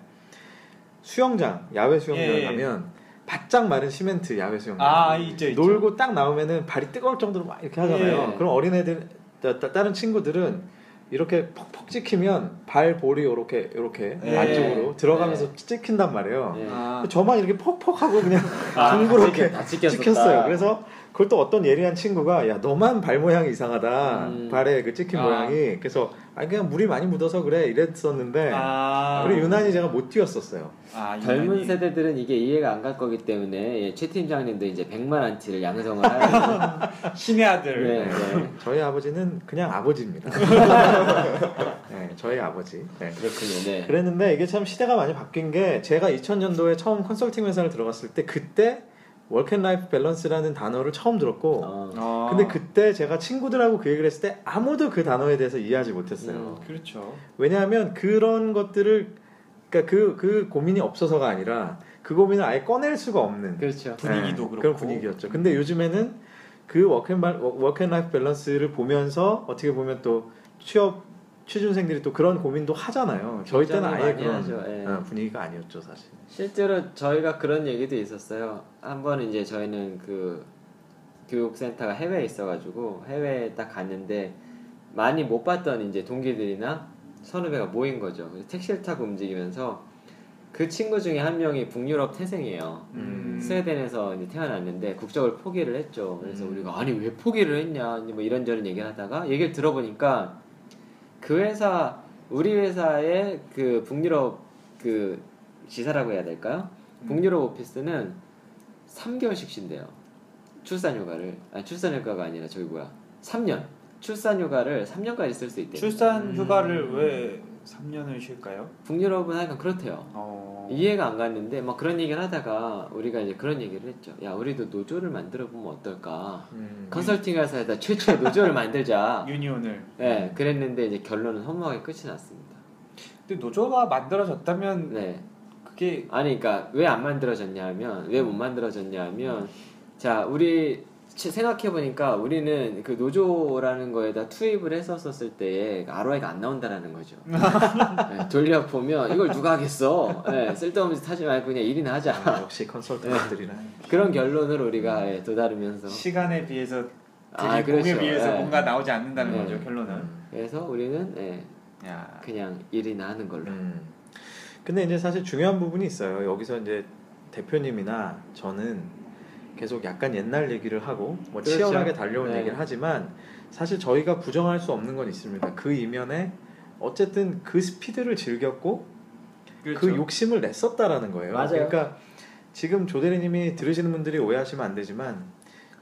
수영장 야외 수영장 예, 예. 가면 바짝 마른 시멘트 야외 수영장 아, 있죠, 있죠. 놀고 딱 나오면은 발이 뜨거울 정도로 막 이렇게 하잖아요. 예. 그럼 어린애들 따- 따- 다른 친구들은 이렇게 퍽퍽 찍히면 발 볼이 이렇게 이렇게 예. 안쪽으로 들어가면서 찍힌단 말이에요. 예. 아, 저만 이렇게 퍽퍽하고 그냥 아, 둥그렇게 다 찍혔었다. 찍혔어요. 그래서 그걸 또 어떤 예리한 친구가 야 너만 발 모양이 이상하다 음. 발에 그 찍힌 아. 모양이 그래서 아 그냥 물이 많이 묻어서 그래 이랬었는데 아, 그리고 유난히 제가 못 뛰었었어요. 아, 젊은. 세대들은 이게 이해가 안 갈 거기 때문에 예, 최 팀장님도 이제 100만 안티를 양성을 하는 신의 아들. 네, 네. 저희 아버지는 그냥 아버지입니다. 네, 저희 아버지. 네. 그렇군요. 네. 그랬는데 이게 참 시대가 많이 바뀐 게 제가 2000년도에 처음 컨설팅 회사를 들어갔을 때 그때 work and life balance라는 단어를 처음 들었고 어, 아, 근데 그때 제가 친구들하고 그 얘기를 했을 때 아무도 그 단어에 대해서 이해하지 못했어요. 음. 그렇죠. 왜냐하면 그런 것들을 그러니까 그, 그 고민이 없어서가 아니라 그 고민을 아예 꺼낼 수가 없는 그렇죠. 분위기도 네, 그렇고. 그런 분위기였죠. 근데 요즘에는 그 work and life balance를 보면서 어떻게 보면 또 취업 취준생들이 또 그런 고민도 하잖아요. 저희 때는 아예 그런 하죠, 예. 어, 분위기가 아니었죠, 사실. 실제로 저희가 그런 얘기도 있었어요. 한 번 이제 저희는 그 교육센터가 해외에 있어가지고 해외에 딱 갔는데 많이 못 봤던 이제 동기들이나 선후배가 모인 거죠. 택시를 타고 움직이면서 그 친구 중에 한 명이 북유럽 태생이에요. 음. 스웨덴에서 이제 태어났는데 국적을 포기를 했죠. 그래서 음. 우리가 아니 왜 포기를 했냐 뭐 이런저런 얘기를 하다가 얘기를 들어보니까 그 회사 우리 회사의 그 북유럽 그 지사라고 해야 될까요? 음. 북유럽 오피스는 3개월씩 쉰대요. 출산휴가를 아니 출산휴가가 아니라 저기 뭐야 3년 출산휴가를 3년까지 쓸 수 있대요. 출산 음. 휴가를 왜 3년을 쉴까요? 북유럽은 하여간 그렇대요. 어. 이해가 안 갔는데 막 그런 얘기를 하다가 우리가 이제 그런 얘기를 했죠. 야 우리도 노조를 만들어 보면 어떨까? 음. 컨설팅 회사에다 최초의 노조를 만들자. 유니온을. 네, 그랬는데 이제 결론은 허무하게 끝이 났습니다. 근데 노조가 만들어졌다면 네, 그게 아니 그러니까 왜 안 만들어졌냐 하면 왜 못 만들어졌냐 하면 자 우리 생각해 보니까 우리는 그 노조라는 거에다 투입을 했었었을 때에 ROI가 안 나온다라는 거죠. 네, 돌려 보면 이걸 누가 하겠어? 네, 쓸데없는 짓 하지 말고 그냥 일이나 하자. 아, 역시 컨설턴트들이라. 그런 결론을 우리가 예, 도달으면서 시간에 비해서 아, 공에 그렇죠. 비해서 네. 뭔가 나오지 않는다는 네. 거죠 결론은. 음. 그래서 우리는 예, 야. 그냥 일이나 하는 걸로. 음. 근데 이제 사실 중요한 부분이 있어요. 여기서 이제 대표님이나 저는 계속 약간 옛날 얘기를 하고 뭐 그렇죠. 치열하게 달려온 네. 얘기를 하지만 사실 저희가 부정할 수 없는 건 있습니다. 그 이면에 어쨌든 그 스피드를 즐겼고 그 그렇죠. 욕심을 냈었다라는 거예요. 맞아요. 그러니까 지금 조대리님이 들으시는 분들이 오해하시면 안 되지만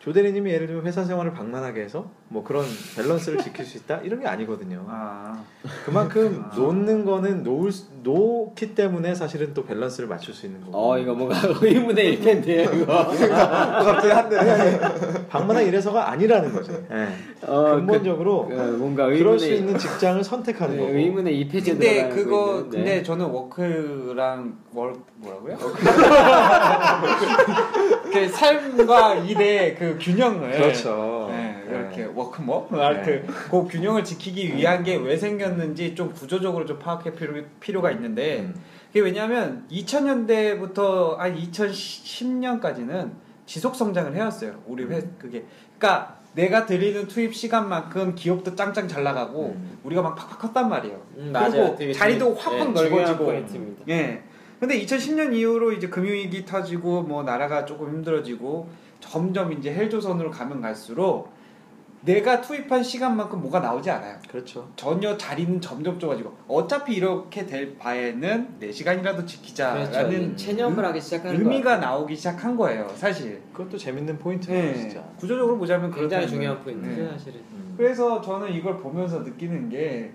조 대리님이 예를 들면 회사 생활을 방만하게 해서 뭐 그런 밸런스를 지킬 수 있다 이런 게 아니거든요. 아, 그만큼 아. 놓는 거는 놓을 수- 놓기 때문에 사실은 또 밸런스를 맞출 수 있는 거고. 어 이거 뭔가 의문의 1패인데요 이거. 갑자기 한대 방만한 이래서가 아니라는 거죠. 예. 어, 근본적으로 그, 어, 뭔가 그럴 수 의문의 있는 직장을 선택하는 네, 거고. 의문의 2패지 근데 그거 근데 저는 work랑 월 뭐라고요? 그 삶과 일의 그 균형을 그렇죠. 네, 네. 이렇게 워크뭐 하여튼 그 균형을 지키기 위한 게 왜 생겼는지 좀 구조적으로 좀 파악할 필요, 필요가 있는데 음. 그게 왜냐하면 2000년대부터 한 2010년까지는 지속 성장을 해왔어요. 우리 회 그게 그러니까 내가 들이는 투입 시간만큼 기업도 짱짱 잘 나가고 음. 우리가 막 팍팍 컸단 말이에요. 음, 맞아요. 그리고 되게 자리도 확확 네, 중요한 넓어지고. 예. 근데 2010년 이후로 이제 금융위기 터지고 뭐 나라가 조금 힘들어지고 점점 이제 헬조선으로 가면 갈수록 내가 투입한 시간만큼 뭐가 나오지 않아요. 그렇죠. 전혀 자리는 점점 좁아지고 어차피 이렇게 될 바에는 내 시간이라도 지키자라는 그렇죠. 체념을 하기 시작하는 의미가. 나오기 시작한 거예요, 사실. 그것도 재밌는 포인트예요, 네. 진짜. 구조적으로 보자면 굉장히 중요한. 포인트죠 네. 사실은. 음. 그래서 저는 이걸 보면서 느끼는 게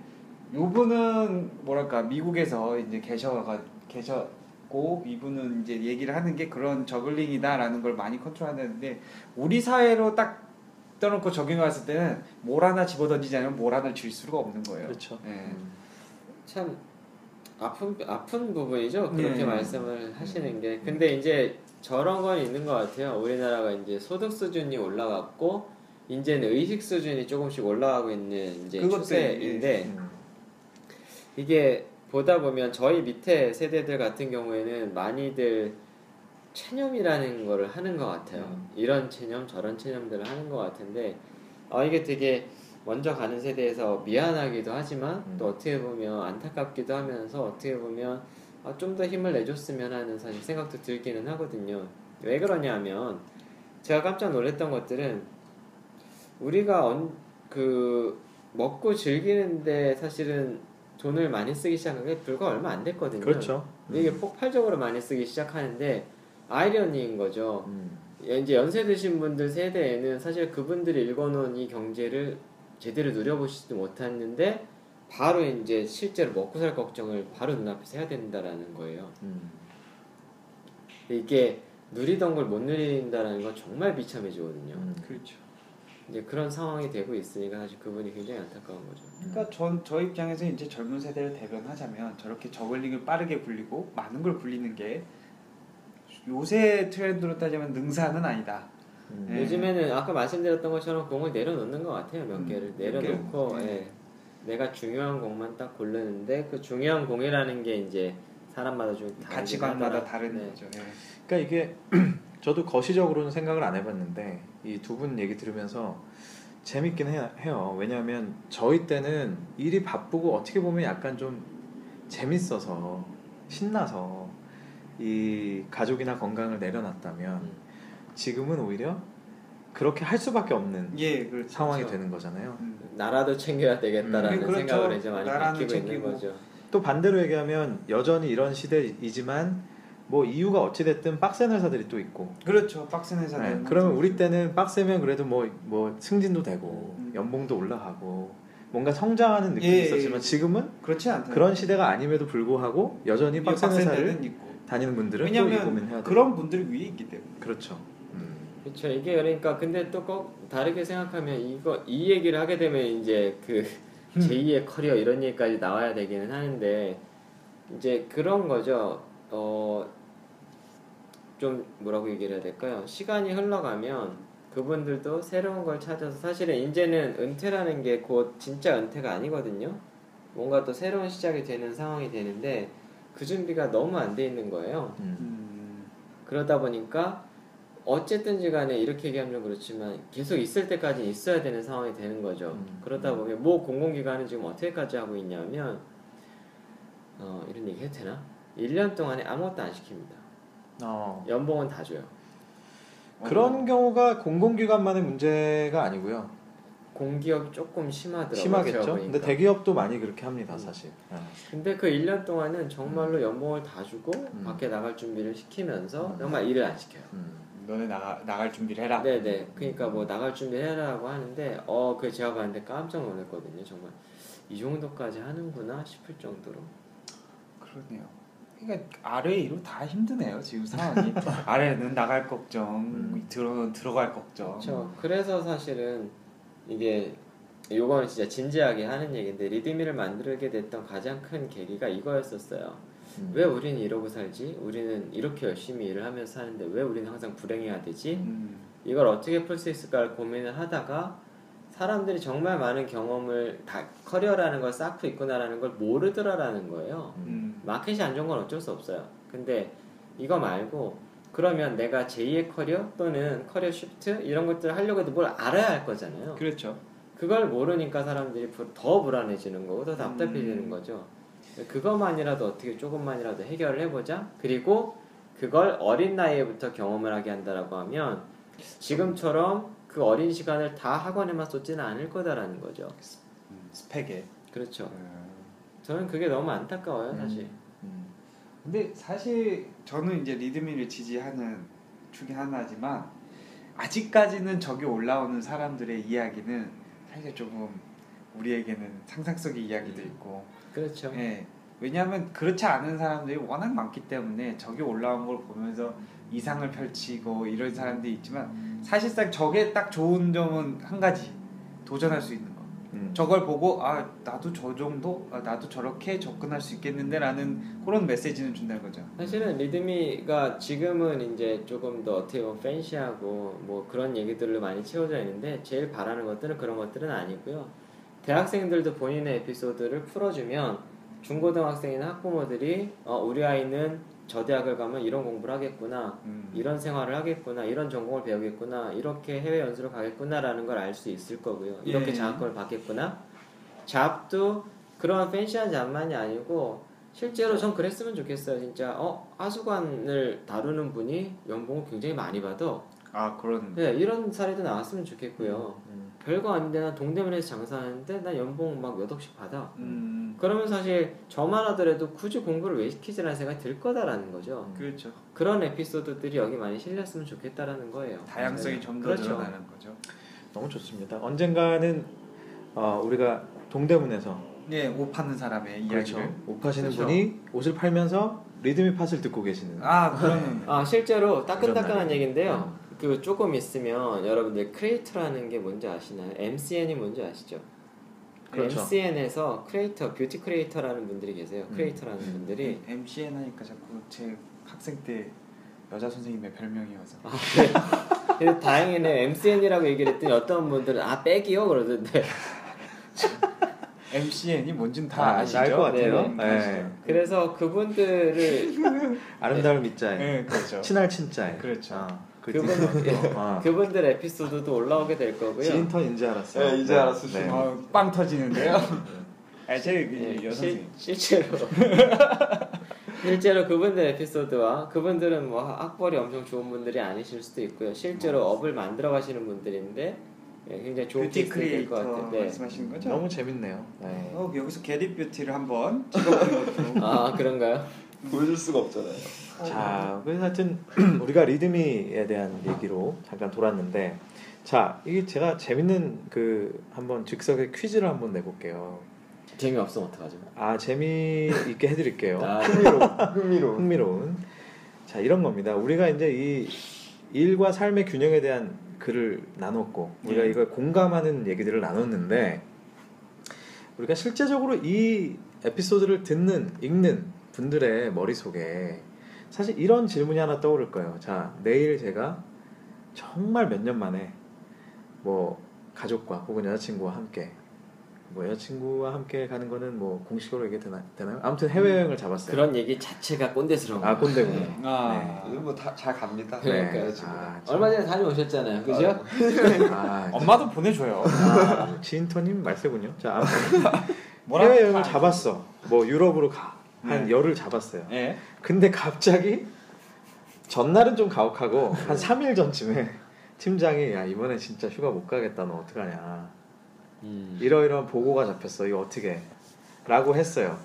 요분은 뭐랄까 미국에서 이제 계셔가 계셨고 이분은 이제 얘기를 하는 게 그런 저글링이다라는 걸 많이 컨트롤하는데 우리 사회로 딱 떠놓고 적용했을 때는 뭘 하나 집어던지지 않으면 뭘 하나 줄 수가 없는 거예요. 그렇죠. 네. 음. 참 아픈 아픈 부분이죠. 그렇게 네. 말씀을 하시는 게. 근데 이제 저런 건 있는 것 같아요. 우리나라가 이제 소득 수준이 올라갔고 이제는 의식 수준이 조금씩 올라가고 있는 이제 그것도 추세인데 음. 이게 보다 보면 저희 밑에 세대들 같은 경우에는 많이들 체념이라는 거를 하는 것 같아요. 음. 이런 체념, 저런 체념들을 하는 것 같은데, 어, 이게 되게 먼저 가는 세대에서 미안하기도 하지만 음. 또 어떻게 보면 안타깝기도 하면서 어떻게 보면 아, 좀더 힘을 내줬으면 하는 사실 생각도 들기는 하거든요. 왜 그러냐면 제가 깜짝 놀랐던 것들은 우리가 언, 그 먹고 즐기는데 사실은 돈을 많이 쓰기 시작한 게 불과 얼마 안 됐거든요. 그렇죠. 이게 폭발적으로 많이 쓰기 시작하는데 아이러니인 거죠. 음. 이제 연세 드신 분들 세대에는 사실 그분들이 읽어놓은 이 경제를 제대로 누려보시지도 못했는데 바로 이제 실제로 먹고 살 걱정을 바로 눈앞에서 해야 된다라는 거예요. 음. 이게 누리던 걸 못 누린다는 건 정말 비참해지거든요. 음. 그렇죠. 이제 그런 상황이 되고 있으니까 사실 그분이 굉장히 안타까운 거죠. 그러니까 전 저 입장에서 이제 젊은 세대를 대변하자면 저렇게 저글링을 빠르게 굴리고 많은 걸 굴리는 게 요새 트렌드로 따지면 능사는 아니다. 음. 네. 요즘에는 아까 말씀드렸던 것처럼 공을 내려놓는 것 같아요. 몇 음, 개를. 내려놓고 네. 예. 내가 중요한 공만 딱 고르는데 그 중요한 공이라는 게 이제 사람마다 좀 가치관마다. 다른 네. 거죠. 예. 그러니까 이게 저도 거시적으로는 생각을 안 해봤는데 이 두 분 얘기 들으면서 재밌긴 해, 해요. 왜냐하면 저희 때는 일이 바쁘고 어떻게 보면 약간 좀 재밌어서 신나서 이 가족이나 건강을 내려놨다면 음. 지금은 오히려 그렇게 할 수밖에 없는 예, 그렇죠. 상황이 그렇죠. 되는 거잖아요. 음. 나라도 챙겨야 되겠다라는 음, 그렇죠. 생각을 이제 많이 바뀌고 있는. 거죠. 또 반대로 얘기하면 여전히 이런 시대이지만 뭐 이유가 어찌됐든 빡센 회사들이 또 있고 그렇죠. 빡센 네, 회사는 그러면 우리 때는 빡세면 그래도 뭐, 뭐 승진도 되고 음. 연봉도 올라가고 뭔가 성장하는 느낌이 예, 있었지만 예. 지금은 그렇지 않다. 그런 시대가 아님에도 불구하고 여전히 빡센 회사를 데는 있고. 다니는 분들은 또이 고민 해야 왜냐하면. 그런 분들이 위에 있기 때문에. 그렇죠. 음. 그렇죠. 이게 그러니까 근데 또 꼭 다르게 생각하면 이거 이 얘기를 하게 되면 이제 그 음. 제2의 커리어 이런 얘기까지 나와야 되기는 하는데 이제 그런 거죠. 어, 좀 뭐라고 얘기를 해야 될까요? 시간이 흘러가면 그분들도 새로운 걸 찾아서 사실은 이제는 은퇴라는 게 곧 진짜 은퇴가 아니거든요. 뭔가 또 새로운 시작이 되는 상황이 되는데 그 준비가 너무 안 돼 있는 거예요. 음. 음. 그러다 보니까 어쨌든지 간에 이렇게 얘기하면 좀 그렇지만 계속 있을 때까지 있어야 되는 상황이 되는 거죠. 음. 그러다 보면 뭐 공공기관은 지금 어떻게까지 하고 있냐면 어, 이런 얘기 해도 되나? 1년 동안에 아무것도 안 시킵니다. 어. 연봉은 다 줘요. 그런 경우가 공공기관만의 문제가 아니고요. 공기업이 조금 심하더라고요. 심하겠죠. 근데 대기업도 많이 그렇게 합니다, 음. 사실. 네. 근데 그 1년 동안은 정말로 연봉을 다 주고 음. 밖에 나갈 준비를 시키면서 음. 정말 일을 안 시켜요. 음. 너네 나가 나갈 준비를 해라. 네네. 그러니까 뭐 나갈 준비해라고 하는데 어 그 제가 봤는데 깜짝 놀랐거든요. 정말 이 정도까지 하는구나 싶을 정도로. 그러네요. 그러니까 아래 위로 다 힘드네요 지금 상황이. 아래는 나갈 걱정, 음. 들어 들어갈 걱정. 그렇죠. 그래서 사실은 이게 요거는 진짜 진지하게 하는 얘기인데 리드미를 만들게 됐던 가장 큰 계기가 이거였었어요. 음. 왜 우리는 이러고 살지? 우리는 이렇게 열심히 일을 하면서 사는데 왜 우리는 항상 불행해야 되지? 음. 이걸 어떻게 풀 수 있을까를 고민을 하다가 사람들이 정말 많은 경험을 다 커리어라는 걸 쌓고 있구나라는 걸 모르더라라는 거예요. 음. 마켓이 안 좋은 건 어쩔 수 없어요. 근데 이거 말고 그러면 내가 제2의 커리어 또는 career shift 이런 것들을 하려고 해도 뭘 알아야 할 거잖아요. 그렇죠. 그걸 모르니까 사람들이 불- 더 불안해지는 거고 더 답답해지는 음. 거죠. 그것만이라도 어떻게 조금만이라도 해결을 해보자. 그리고 그걸 어린 나이에부터 경험을 하게 한다라고 하면 지금처럼 그 어린 시간을 다 학원에만 쏟지는 않을 거다라는 거죠. 음, 스펙에. 그렇죠. 음. 저는 그게 너무 안타까워요, 음. 사실. 음. 근데 사실 저는 이제 리드미를 지지하는 축이 하나지만 아직까지는 저기 올라오는 사람들의 이야기는 사실 조금 우리에게는 상상 속의 이야기도 있고 그렇죠. 예. 왜냐하면 그렇지 않은 사람들이 워낙 많기 때문에 저기 올라온 걸 보면서 이상을 펼치고 이런 사람들이 있지만 사실상 저게 딱 좋은 점은 한 가지 도전할 수 있는 거. 음. 저걸 보고 아 나도 저 정도 아, 나도 저렇게 접근할 수 있겠는데라는 그런 메시지는 준다는 거죠. 사실은 리드미가 지금은 이제 조금 더 어떻게 보면 팬시하고 뭐 그런 얘기들로 많이 채워져 있는데 제일 바라는 것들은 그런 것들은 아니고요. 대학생들도 본인의 에피소드를 풀어주면 중고등학생이나 학부모들이 어, 우리 아이는 저 대학을 가면 이런 공부를 하겠구나, 음. 이런 생활을 하겠구나, 이런 전공을 배우겠구나, 이렇게 해외 연수를 가겠구나라는 걸 알 수 있을 거고요. 이렇게 예. 장학금을 받겠구나. 잡도 그런 팬시한 잡만이 아니고 실제로 전 그랬으면 좋겠어요. 진짜 어 하수관을 다루는 분이 연봉을 굉장히 많이 받아. 아 그런 네, 이런 사례도 나왔으면 좋겠고요. 음. 별거 아닌데 난 동대문에서 장사하는데 난 연봉 막 몇 억씩 받아. 음 그러면 사실 저만 하더라도 굳이 공부를 왜 시키지라는 생각이 들 거다라는 거죠. 그렇죠. 그런 에피소드들이 여기 많이 실렸으면 좋겠다라는 거예요. 다양성이 좀더 그렇죠. 늘어나는 거죠. 너무 좋습니다. 언젠가는 어, 우리가 동대문에서 예, 옷 파는 사람의 그렇죠. 이야기를. 옷 파시는 그렇죠. 분이 옷을 팔면서 리드미 팟을 듣고 계시는. 아 그런 아 실제로 따끈따끈한 얘기인데요. 그 조금 있으면 여러분들 크리에이터라는 게 뭔지 아시나요? MCN이 뭔지 아시죠? 그렇죠. MCN에서 크리에이터, 뷰티 크리에이터라는 분들이 계세요. 음. 크리에이터라는 분들이 MCN 하니까 자꾸 제 학생 때 여자 선생님의 별명이어서. 아, 네. 근데 다행히는 MCN이라고 얘기를 했더니 어떤 분들은 아 백이요 그러던데 MCN이 뭔진 다 아, 아시죠? 알것 같아요. 네, 네. 그래서 그분들을 아름다운 밑자에 네, 그렇죠. 친할 친자에. 그렇죠. 아, 그 그분 아, 그분들 에피소드도 올라오게 될 거고요. 지인턴인 줄 알았어요. 네, 이제 알았어요. 네. 어, 빵 터지는데요. 아, 제 예, 여 실, 선생님. 실제로 실제로 그분들 에피소드와 그분들은 뭐 학벌이 엄청 좋은 분들이 아니실 수도 있고요. 실제로 업을 만들어 가시는 분들인데 예, 굉장히 좋은 뷰티 크리에이터 같아요. 네. 말씀하시는 거죠? 너무 재밌네요. 네. 어, 여기서 Get It Beauty를 한번 찍어보는 것도. 아 그런가요? 보여줄 수가 없잖아요. 자, 그래서 하여튼 우리가 리듬에 대한 얘기로 잠깐 돌았는데, 자, 이게 제가 재밌는 그 한번 즉석의 퀴즈를 한번 내볼게요. 재미 없으면 어떡하죠? 아, 재미 있게 해드릴게요. 아, 흥미로운. 흥미로운. 흥미로운. 자, 이런 겁니다. 우리가 이제 이 일과 삶의 균형에 대한 글을 나눴고, 우리가 예. 이걸 공감하는 얘기들을 나눴는데, 우리가 실제적으로 이 에피소드를 듣는, 읽는 분들의 머릿속에 사실 이런 질문이 하나 떠오를 거예요. 자, 내일 제가 정말 몇 년 만에 뭐 가족과 혹은 여자친구와 함께 뭐 여자친구와 함께 가는 거는 뭐 공식으로 얘기 되나, 되나요? 아무튼 해외 여행을 잡았어요. 그런 얘기 자체가 꼰대스러운 아, 거예요. 꼰대군요. 네. 아, 이건 뭐다 잘 갑니다. 그러니까요. 네. 지금. 아, 참. 얼마 전에 다녀오셨잖아요. 그죠? 아, 엄마도 보내줘요. 아, 지인터님 말세군요. 자, 아무튼 뭐라 해외 여행을 다 잡았어. 뭐 유럽으로 가. 한 네. 열흘 잡았어요. 예. 근데 갑자기 전날은 좀 가혹하고 한 3일 전쯤에 팀장이 야 이번에 진짜 휴가 못 가겠다 너 어떡하냐 음. 이러이러한 보고가 잡혔어 이거 어떻게 라고 했어요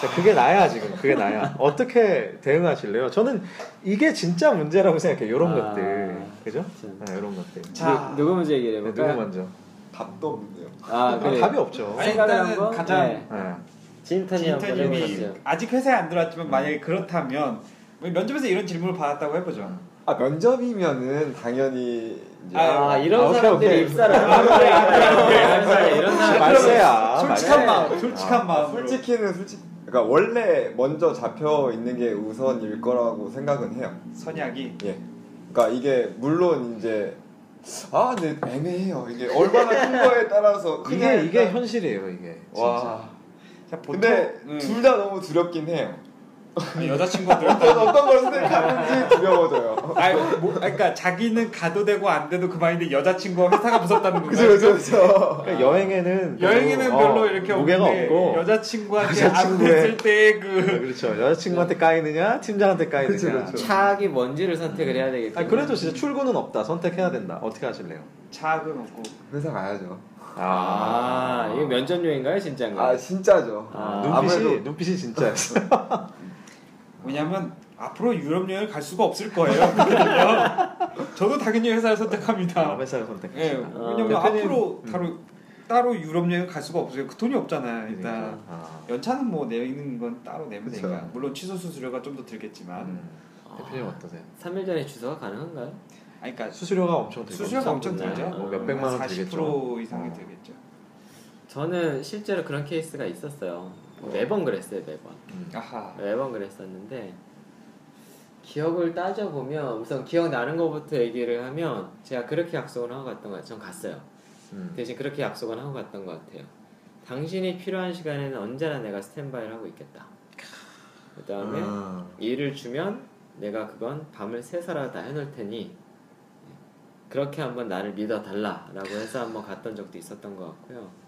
자, 그게 나야 지금 그게 나야 어떻게 대응하실래요 저는 이게 진짜 문제라고 생각해요 이런 아, 것들 그죠? 참. 네, 이런 것들. 자. 누, 누구 먼저 얘기해 네, 볼까요? 누구 먼저? 답도 없는데요. 아 아, 그래. 답이 없죠. 아니, 생각을 일단은 한번 가장- 네. 네. 진턴이 한번 진터님이 해보셨어요. 아직 회사에 안 들어왔지만 만약에 그렇다면 뭐 면접에서 이런 질문을 받았다고 해보죠. 아 면접이면은 당연히 이제 아, 아 이런 아, 사람들이 오케이. 입사를 하는 거야. 이런 사람 말세야. 솔직한. 마음, 솔직한 아, 마음. 솔직히는 솔직. 그러니까 원래 먼저 잡혀 있는 게 우선일 거라고 생각은 해요. 선약이 예. 그러니까 이게 물론 이제 아, 근데 애매해요. 이게 얼마나 큰 거에 따라서 이게 이게 현실이에요 이게. 진짜. 근데 음, 둘다 너무 두렵긴 해요. 여자친구들 어떤 어떤 걸 선택하는지 두려워져요. 아니, 뭐, 그러니까 자기는 가도 되고 안 돼도 그만인데 여자친구와 회사가 무섭다는 건가요? 그죠 그죠 그죠. 그러니까 여행에는 여행에는 별로, 별로 어, 이렇게 무게가 없고 여자친구한테 여자친구의- 안 됐을 네, 때그 그렇죠 여자친구한테 까이느냐 팀장한테 까이느냐 그쵸, 그쵸. 차악이 뭔지를 선택을 해야. 아니, 그래도 진짜 출근은 없다 선택해야 된다 어떻게 하실래요? 차악은 없고 회사 가야죠. 아 이거 면접용인가요 진짜인가요? 아 진짜죠. 아, 눈빛이 아무래도- 눈빛이 진짜였어 왜냐면 앞으로 유럽 여행을 갈 수가 없을 거예요. 저도 당연히 회사를 선택합니다. 회사를 선택 예, 아, 왜냐면 대표님- 앞으로 음. 따로 따로 유럽 여행 갈 수가 없어요. 그 돈이 없잖아요. 일단 아, 연차는 뭐 내는 건 따로 내면 그쵸. 되니까 물론 취소 수수료가 좀 더 들겠지만 음. 대표님 어떠세요? 3일 전에 주소가 가능한가요? 아니 그러니까 수수료가 엄청 들죠 수수료가 엄청 들죠. 뭐 몇백만 원40% 들겠죠. 이상이 어. 들겠죠. 저는 실제로 그런 케이스가 있었어요. 매번 그랬어요 매번. 음. 아하. 매번 그랬었는데 기억을 따져 보면 우선 기억 나는 것부터 얘기를 하면 제가 그렇게 약속을 하고 갔던 것 같아요. 전 갔어요. 음. 대신 그렇게 약속을 하고 갔던 것 같아요. 당신이 필요한 시간에는 언제나 내가 스탠바이를 하고 있겠다. 그 다음에 아, 일을 주면 내가 그건 밤을 새서라도 다 해놓을 테니 그렇게 한번 나를 믿어달라라고 해서 한번 갔던 적도 있었던 것 같고요.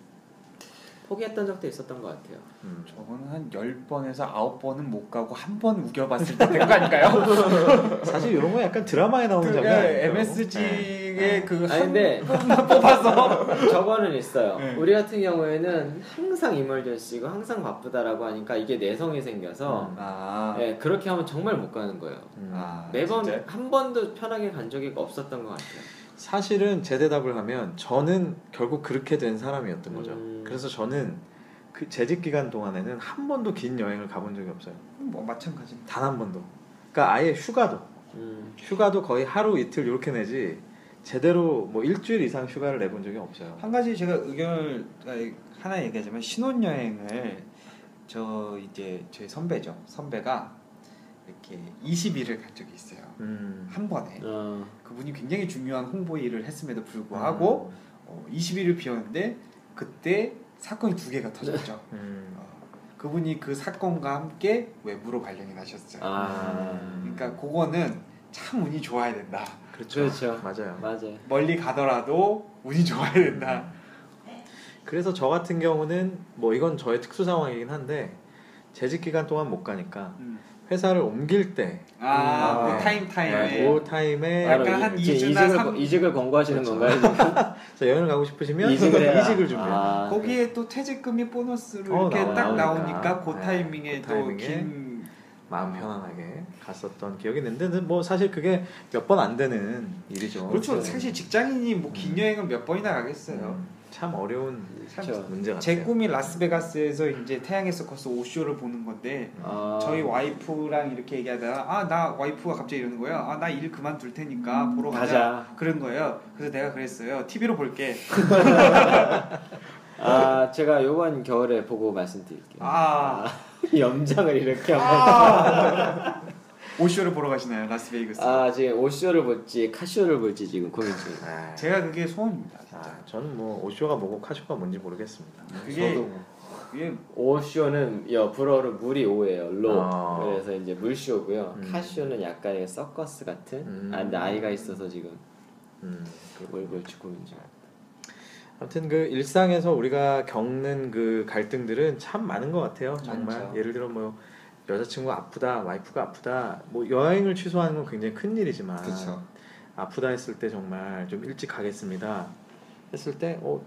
포기했던 적도 있었던 것 같아요. 음. 저거는 한 10번에서 9번은 못 가고 한 번 우겨봤을 때 된 거 아닐까요? 사실 이런 거 약간 드라마에 나오는 그 장면 아니에요? MSG의 그 아니 한 근데 번만 뽑아서 저거는 있어요. 네. 우리 같은 경우에는 항상 이멀전시고 항상 바쁘다라고 하니까 이게 내성이 생겨서 아, 예, 그렇게 하면 정말 못 가는 거예요. 음. 아 매번 진짜요? 한 번도 편하게 간 적이 없었던 것 같아요. 사실은 제 대답을 하면 저는 결국 그렇게 된 사람이었던 거죠. 음. 그래서 저는 그 재직 기간 동안에는 한 번도 긴 여행을 가본 적이 없어요. 뭐 마찬가지. 단 한 번도. 그러니까 아예 휴가도 음, 휴가도 거의 하루 이틀 이렇게 내지 제대로 뭐 일주일 이상 휴가를 내본 적이 없어요. 한 가지 제가 의견을 하나 얘기하자면 신혼여행을 저 이제 저희 선배죠. 선배가 이렇게 20일을 간 적이 있어요. 음. 한 번에. 어, 그분이 굉장히 중요한 홍보 일을 했음에도 불구하고 어, 20일을 비웠는데 그때 사건이 두 개가 터졌죠. 음. 어, 그분이 그 사건과 함께 외부로 발령이 나셨어요. 아, 그러니까 그거는 참 운이 좋아야 된다. 그렇죠. 그렇죠. 맞아요. 맞아요. 멀리 가더라도 운이 좋아야 된다. 그래서 저 같은 경우는 뭐 이건 저의 특수 상황이긴 한데 재직 기간 동안 못 가니까 음. 회사를 옮길 때 아, 음. 그 타임 타임에 네, 그 타임에 약간 한 이- 이제 이주나 이직을, 삼- 이직을 권고하시는 그렇죠. 건가요? 자, 여행을 가고 싶으시면 이직을 해라. 이직을 준비해요. 아, 거기에 또 퇴직금이 보너스로 어, 이렇게 나와- 딱 나오니까. 나오니까 그 네, 타이밍에 그 또 긴 마음 편안하게 갔었던 기억이 있는데 뭐 사실 그게 몇 번 안 되는 일이죠. 그렇죠. 그렇죠. 사실 직장인이 뭐 긴 여행은 몇 번이나 가겠어요. 음, 참 어려운 그렇죠. 문제 같아요. 제 꿈이 라스베가스에서 이제 태양의 서커스 O쇼를 보는 건데 아, 저희 와이프랑 이렇게 얘기하다가 아 나 와이프가 갑자기 이러는 거예요. 아 나 일 그만둘 테니까 보러 가자. 가자. 그런 거예요. 그래서 내가 그랬어요. TV로 볼게. 아, 제가 요번 겨울에 보고 말씀드릴게요. 아. 염장을 이렇게 하면 아 O쇼를 보러 가시나요? 라스베이거스. 아 지금 O쇼를 볼지 KÀ쇼를 볼지 지금 고민 중이에요. 아, 제가 그게 소원입니다. 아, 저는 뭐 오쇼가 뭐고 카쇼가 뭔지 모르겠습니다. 그게 저도 뭐. 그게 오쇼는 여 불어로 물이 오예요. 로. 아. 그래서 이제 물쇼고요. 음. 카쇼는 약간의 서커스 같은. 음. 아 근데 아이가 있어서 지금 음, 뭘 볼지 고민 중. 아무튼 그 일상에서 우리가 겪는 그 갈등들은 참 많은 것 같아요. 정말 많죠. 예를 들어 뭐 여자친구가 아프다, 와이프가 아프다, 뭐 여행을 취소하는 건 굉장히 큰 일이지만 그렇죠. 아프다 했을 때 정말 좀 일찍 가겠습니다. 했을 때 어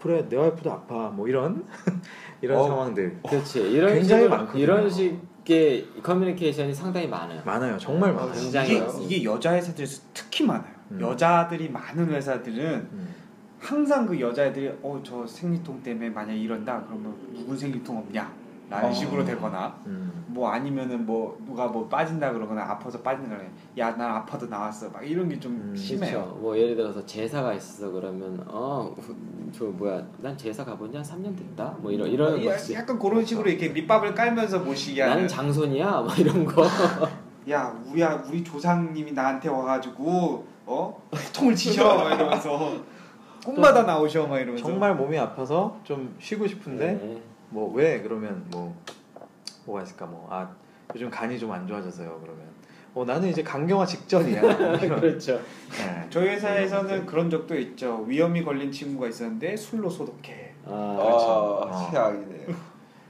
그래 내 와이프도 아파 뭐 이런 이런 어. 상황들 그렇지. 이런 굉장히 식으로 많거든요. 이런 식의 커뮤니케이션이 상당히 많아요. 많아요. 정말 많아요. 굉장히 이게. 이게 여자 회사들에서 특히 많아요. 음. 여자들이 많은 회사들은 음. 항상 그 여자애들이 어 저 생리통 때문에 만약 이런다 그러면 누군 생리통 없냐 라는 어. 식으로 되거나 음. 뭐 아니면은 뭐 누가 뭐 빠진다 그러거나 아파서 빠진다 그래 야난 아파도 나왔어 막 이런 게좀 음, 심해요 그렇죠. 뭐 예를 들어서 제사가 있어 그러면 어저 뭐야 난 제사 가본 지 한 3년 됐다 뭐 이런 이런 야, 거지. 약간 그런 식으로 이렇게 밑밥을 깔면서 모시게 하는 나는 장손이야 뭐 이런 거. 야 우리야 우리 조상님이 나한테 와가지고 어 통을 치셔 막 이러면서 꿈마다 나오셔 막 이러면서 정말 몸이 아파서 좀 쉬고 싶은데 네. 뭐 왜 그러면 뭐 뭐가 있을까 뭐 아 요즘 간이 좀 안 좋아져서요 그러면 어 나는 이제 강경화 직전이야 뭐. 그렇죠. 네. 저희 회사에서는 그런 적도 있죠 위험이 걸린 친구가 있었는데 술로 소독해 아, 그렇죠. 아, 어. 최악이네요.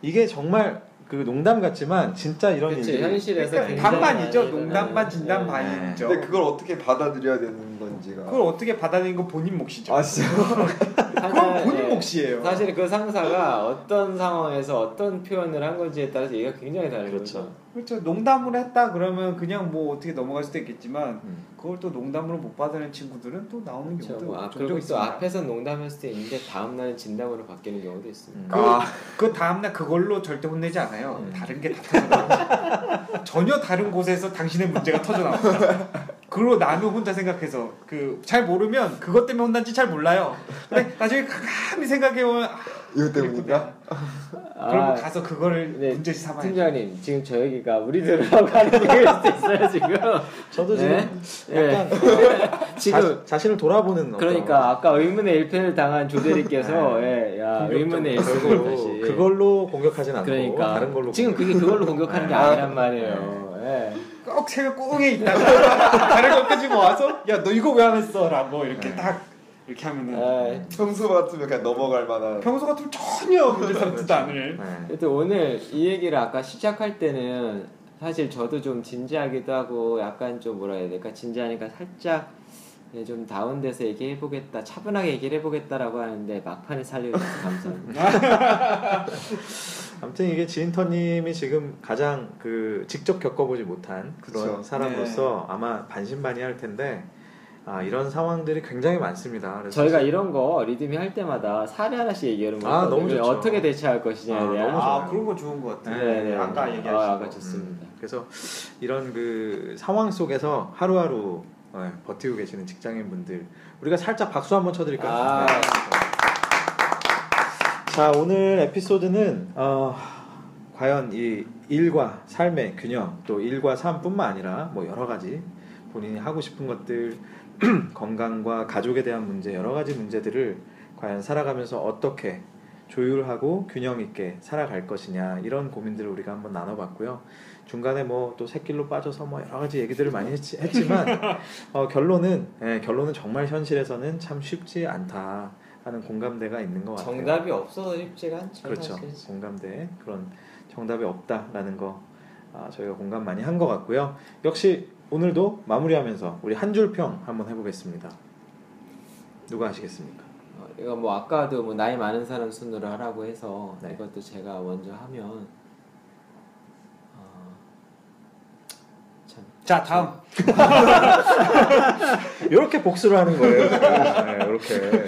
이게 정말 그 농담 같지만 진짜 이런 그치, 일이 현실에서 그러니까 반반이죠 농담 반. 진담 네. 반이죠 근데 그걸 어떻게 받아들여야 되는 건지가. 그걸 어떻게 받아들이는 건 본인 몫이죠 아 진짜. 그건 본인 네. 몫이에요 사실 그 상사가 어떤 상황에서 어떤 표현을 한 건지에 따라서 얘기가 굉장히 다른 그렇죠. 그렇죠 농담을 했다 그러면 그냥 뭐 어떻게 넘어갈 수도 있겠지만 음. 그걸 또 농담으로 못 받아내는 친구들은 또 나오는 그렇죠. 경우도 뭐, 아, 그리고 또 있습니다 앞에서 농담할 수도 있는데 다음 날은 진담으로 바뀌는 경우도 있습니다. 음. 아그 다음 날 그걸로 절대 혼내지 않아요. 음. 다른 게 다 터져 나옵니다. 전혀 다른 곳에서 당신의 문제가 터져 나옵니다. 그리고 나는 혼자 생각해서 그 잘 모르면 그것 때문에 혼난지 잘 몰라요. 근데 나중에 가만히 생각해 보면 아, 이것 때문인가? 그러면 가서 그거를 네, 문제시 삼아야 돼. 팀장님 지금 저 얘기가 우리들하고 하는 얘기일 수도 있어요 지금. 저도 네? 지금 약간 지금 자, 신을 돌아보는 그러니까 아까 의문의 일패를 당한 조대리께서 네. 예, 야 의문의 일패를 다시 그걸로 공격하진 않고 그러니까 다른 걸로 지금 공격. 그게 그걸로 공격하는 게 네. 아니란 말이에요. 예. 꼭 새벽 꽁에 있다가 다른 것까지 모아서 야 너 이거 왜 안 했어? 라고 이렇게 네. 딱 이렇게 하면은 예. 평소 같으면 그냥 넘어갈 만한. 평소 같으면 전혀 문제 삼지도 않을 네. 그래도 오늘 이 얘기를 아까 시작할 때는 사실 저도 좀 진지하기도 하고 약간 좀 뭐라 해야 될까 진지하니까 살짝 네, 좀 다운돼서 얘기해보겠다 차분하게 얘기를 해보겠다라고 하는데 막판에 살려주셔서 감사합니다. 아무튼 이게 지인터님이 지금 가장 그 직접 겪어보지 못한 그런 그쵸. 사람으로서 아마 반신반의할 텐데 아, 이런 상황들이 굉장히 많습니다. 그래서 저희가 이런 거 리듬이 할 때마다 사례 하나씩 얘기하는 거예요. 아, 너무 좋죠. 어떻게 대처할 것이냐에 아, 대한. 너무 아. 그런 거 좋은 것 같아요. 네, 네. 아까 얘기하신 아, 거. 아까 좋습니다. 음, 그래서 이런 그 상황 속에서 하루하루 어, 버티고 계시는 직장인분들 우리가 살짝 박수 한번 쳐드릴까요? 아. 네. 자 오늘 에피소드는 어, 과연 이 일과 삶의 균형 또 일과 삶뿐만 아니라 뭐 여러 가지 본인이 하고 싶은 것들 건강과 가족에 대한 문제 여러 가지 문제들을 과연 살아가면서 어떻게 조율하고 균형 있게 살아갈 것이냐 이런 고민들을 우리가 한번 나눠봤고요. 중간에 뭐 또 새길로 빠져서 뭐 여러 가지 얘기들을 많이 했지, 했지 만 어, 결론은 예, 결론은 정말 현실에서는 참 쉽지 않다 하는 공감대가 있는 것 같아요. 정답이 없어서 쉽지가 않죠. 그렇죠. 사실. 공감대 그런 정답이 없다라는 거 아, 저희가 공감 많이 한 것 같고요. 역시 오늘도 마무리하면서 우리 한 줄 평 한번 해보겠습니다. 누가 하시겠습니까? 어, 이거 뭐 아까도 뭐 나이 많은 사람 순으로 하라고 해서 네. 이것도 제가 먼저 하면 어, 참 자 다음 이렇게 복수를 하는 거예요. 네, 이렇게. 네?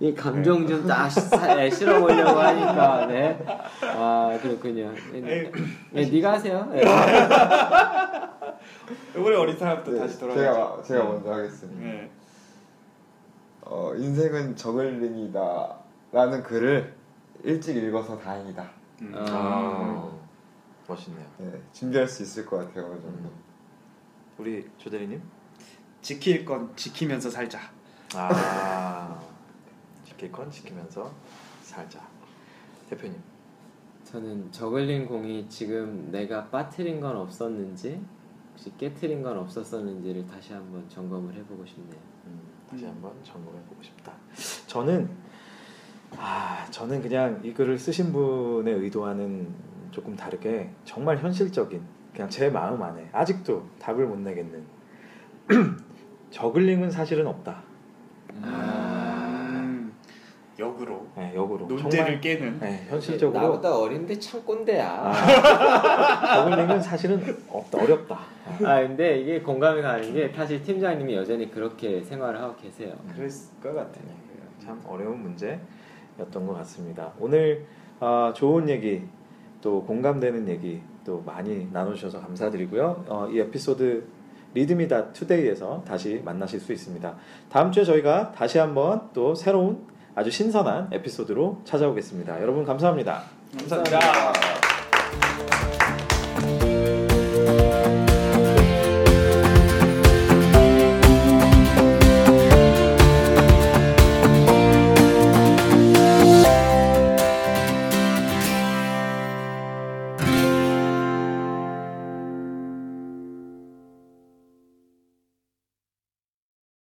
이 감정 좀다 실어 보려고 하니까 네. 아 그렇군요. 네, 네, 네가 하세요. 네. 이번에 어린 사람부터 네, 다시 돌아가죠. 제가 제가 먼저 하겠습니다. 네. 어, 인생은 저글링이다 라는 글을 일찍 읽어서 다행이다. 음. 아. 아, 멋있네요. 네, 준비할 수 있을 것 같아요. 어느 정도. 우리 조대리님? 지킬 건 지키면서 살자. 아 지킬 건 지키면서 살자. 대표님. 저는 저글링 공이 지금 내가 빠트린 건 없었는지 혹시 깨트린 건 없었었는지를 다시 한번 점검을 해보고 싶네요. 음, 다시 한번 점검해 보고 싶다. 저는 아 저는 그냥 이 글을 쓰신 분의 의도와는 조금 다르게 정말 현실적인 그냥 제 마음 안에 아직도 답을 못 내겠는 저글링은 사실은 없다. 음, 역으로 네, 역으로 논제를 정말 깨는 네, 현실적으로 나보다 어린데 참 꼰대야. 아, 저글링은 사실은 없다, 어렵다. 아 근데 이게 공감이 가는 게 사실 팀장님이 여전히 그렇게 생활을 하고 계세요. 그랬을 것 같아요. 참 어려운 문제였던 것 같습니다. 오늘 아, 좋은 얘기 또 공감되는 얘기 또 많이 나눠주셔서 감사드리고요. 어, 이 에피소드 리드미다 투데이에서 다시 만나실 수 있습니다. 다음 주에 저희가 다시 한번 또 새로운 아주 신선한 에피소드로 찾아오겠습니다. 여러분 감사합니다. 감사합니다.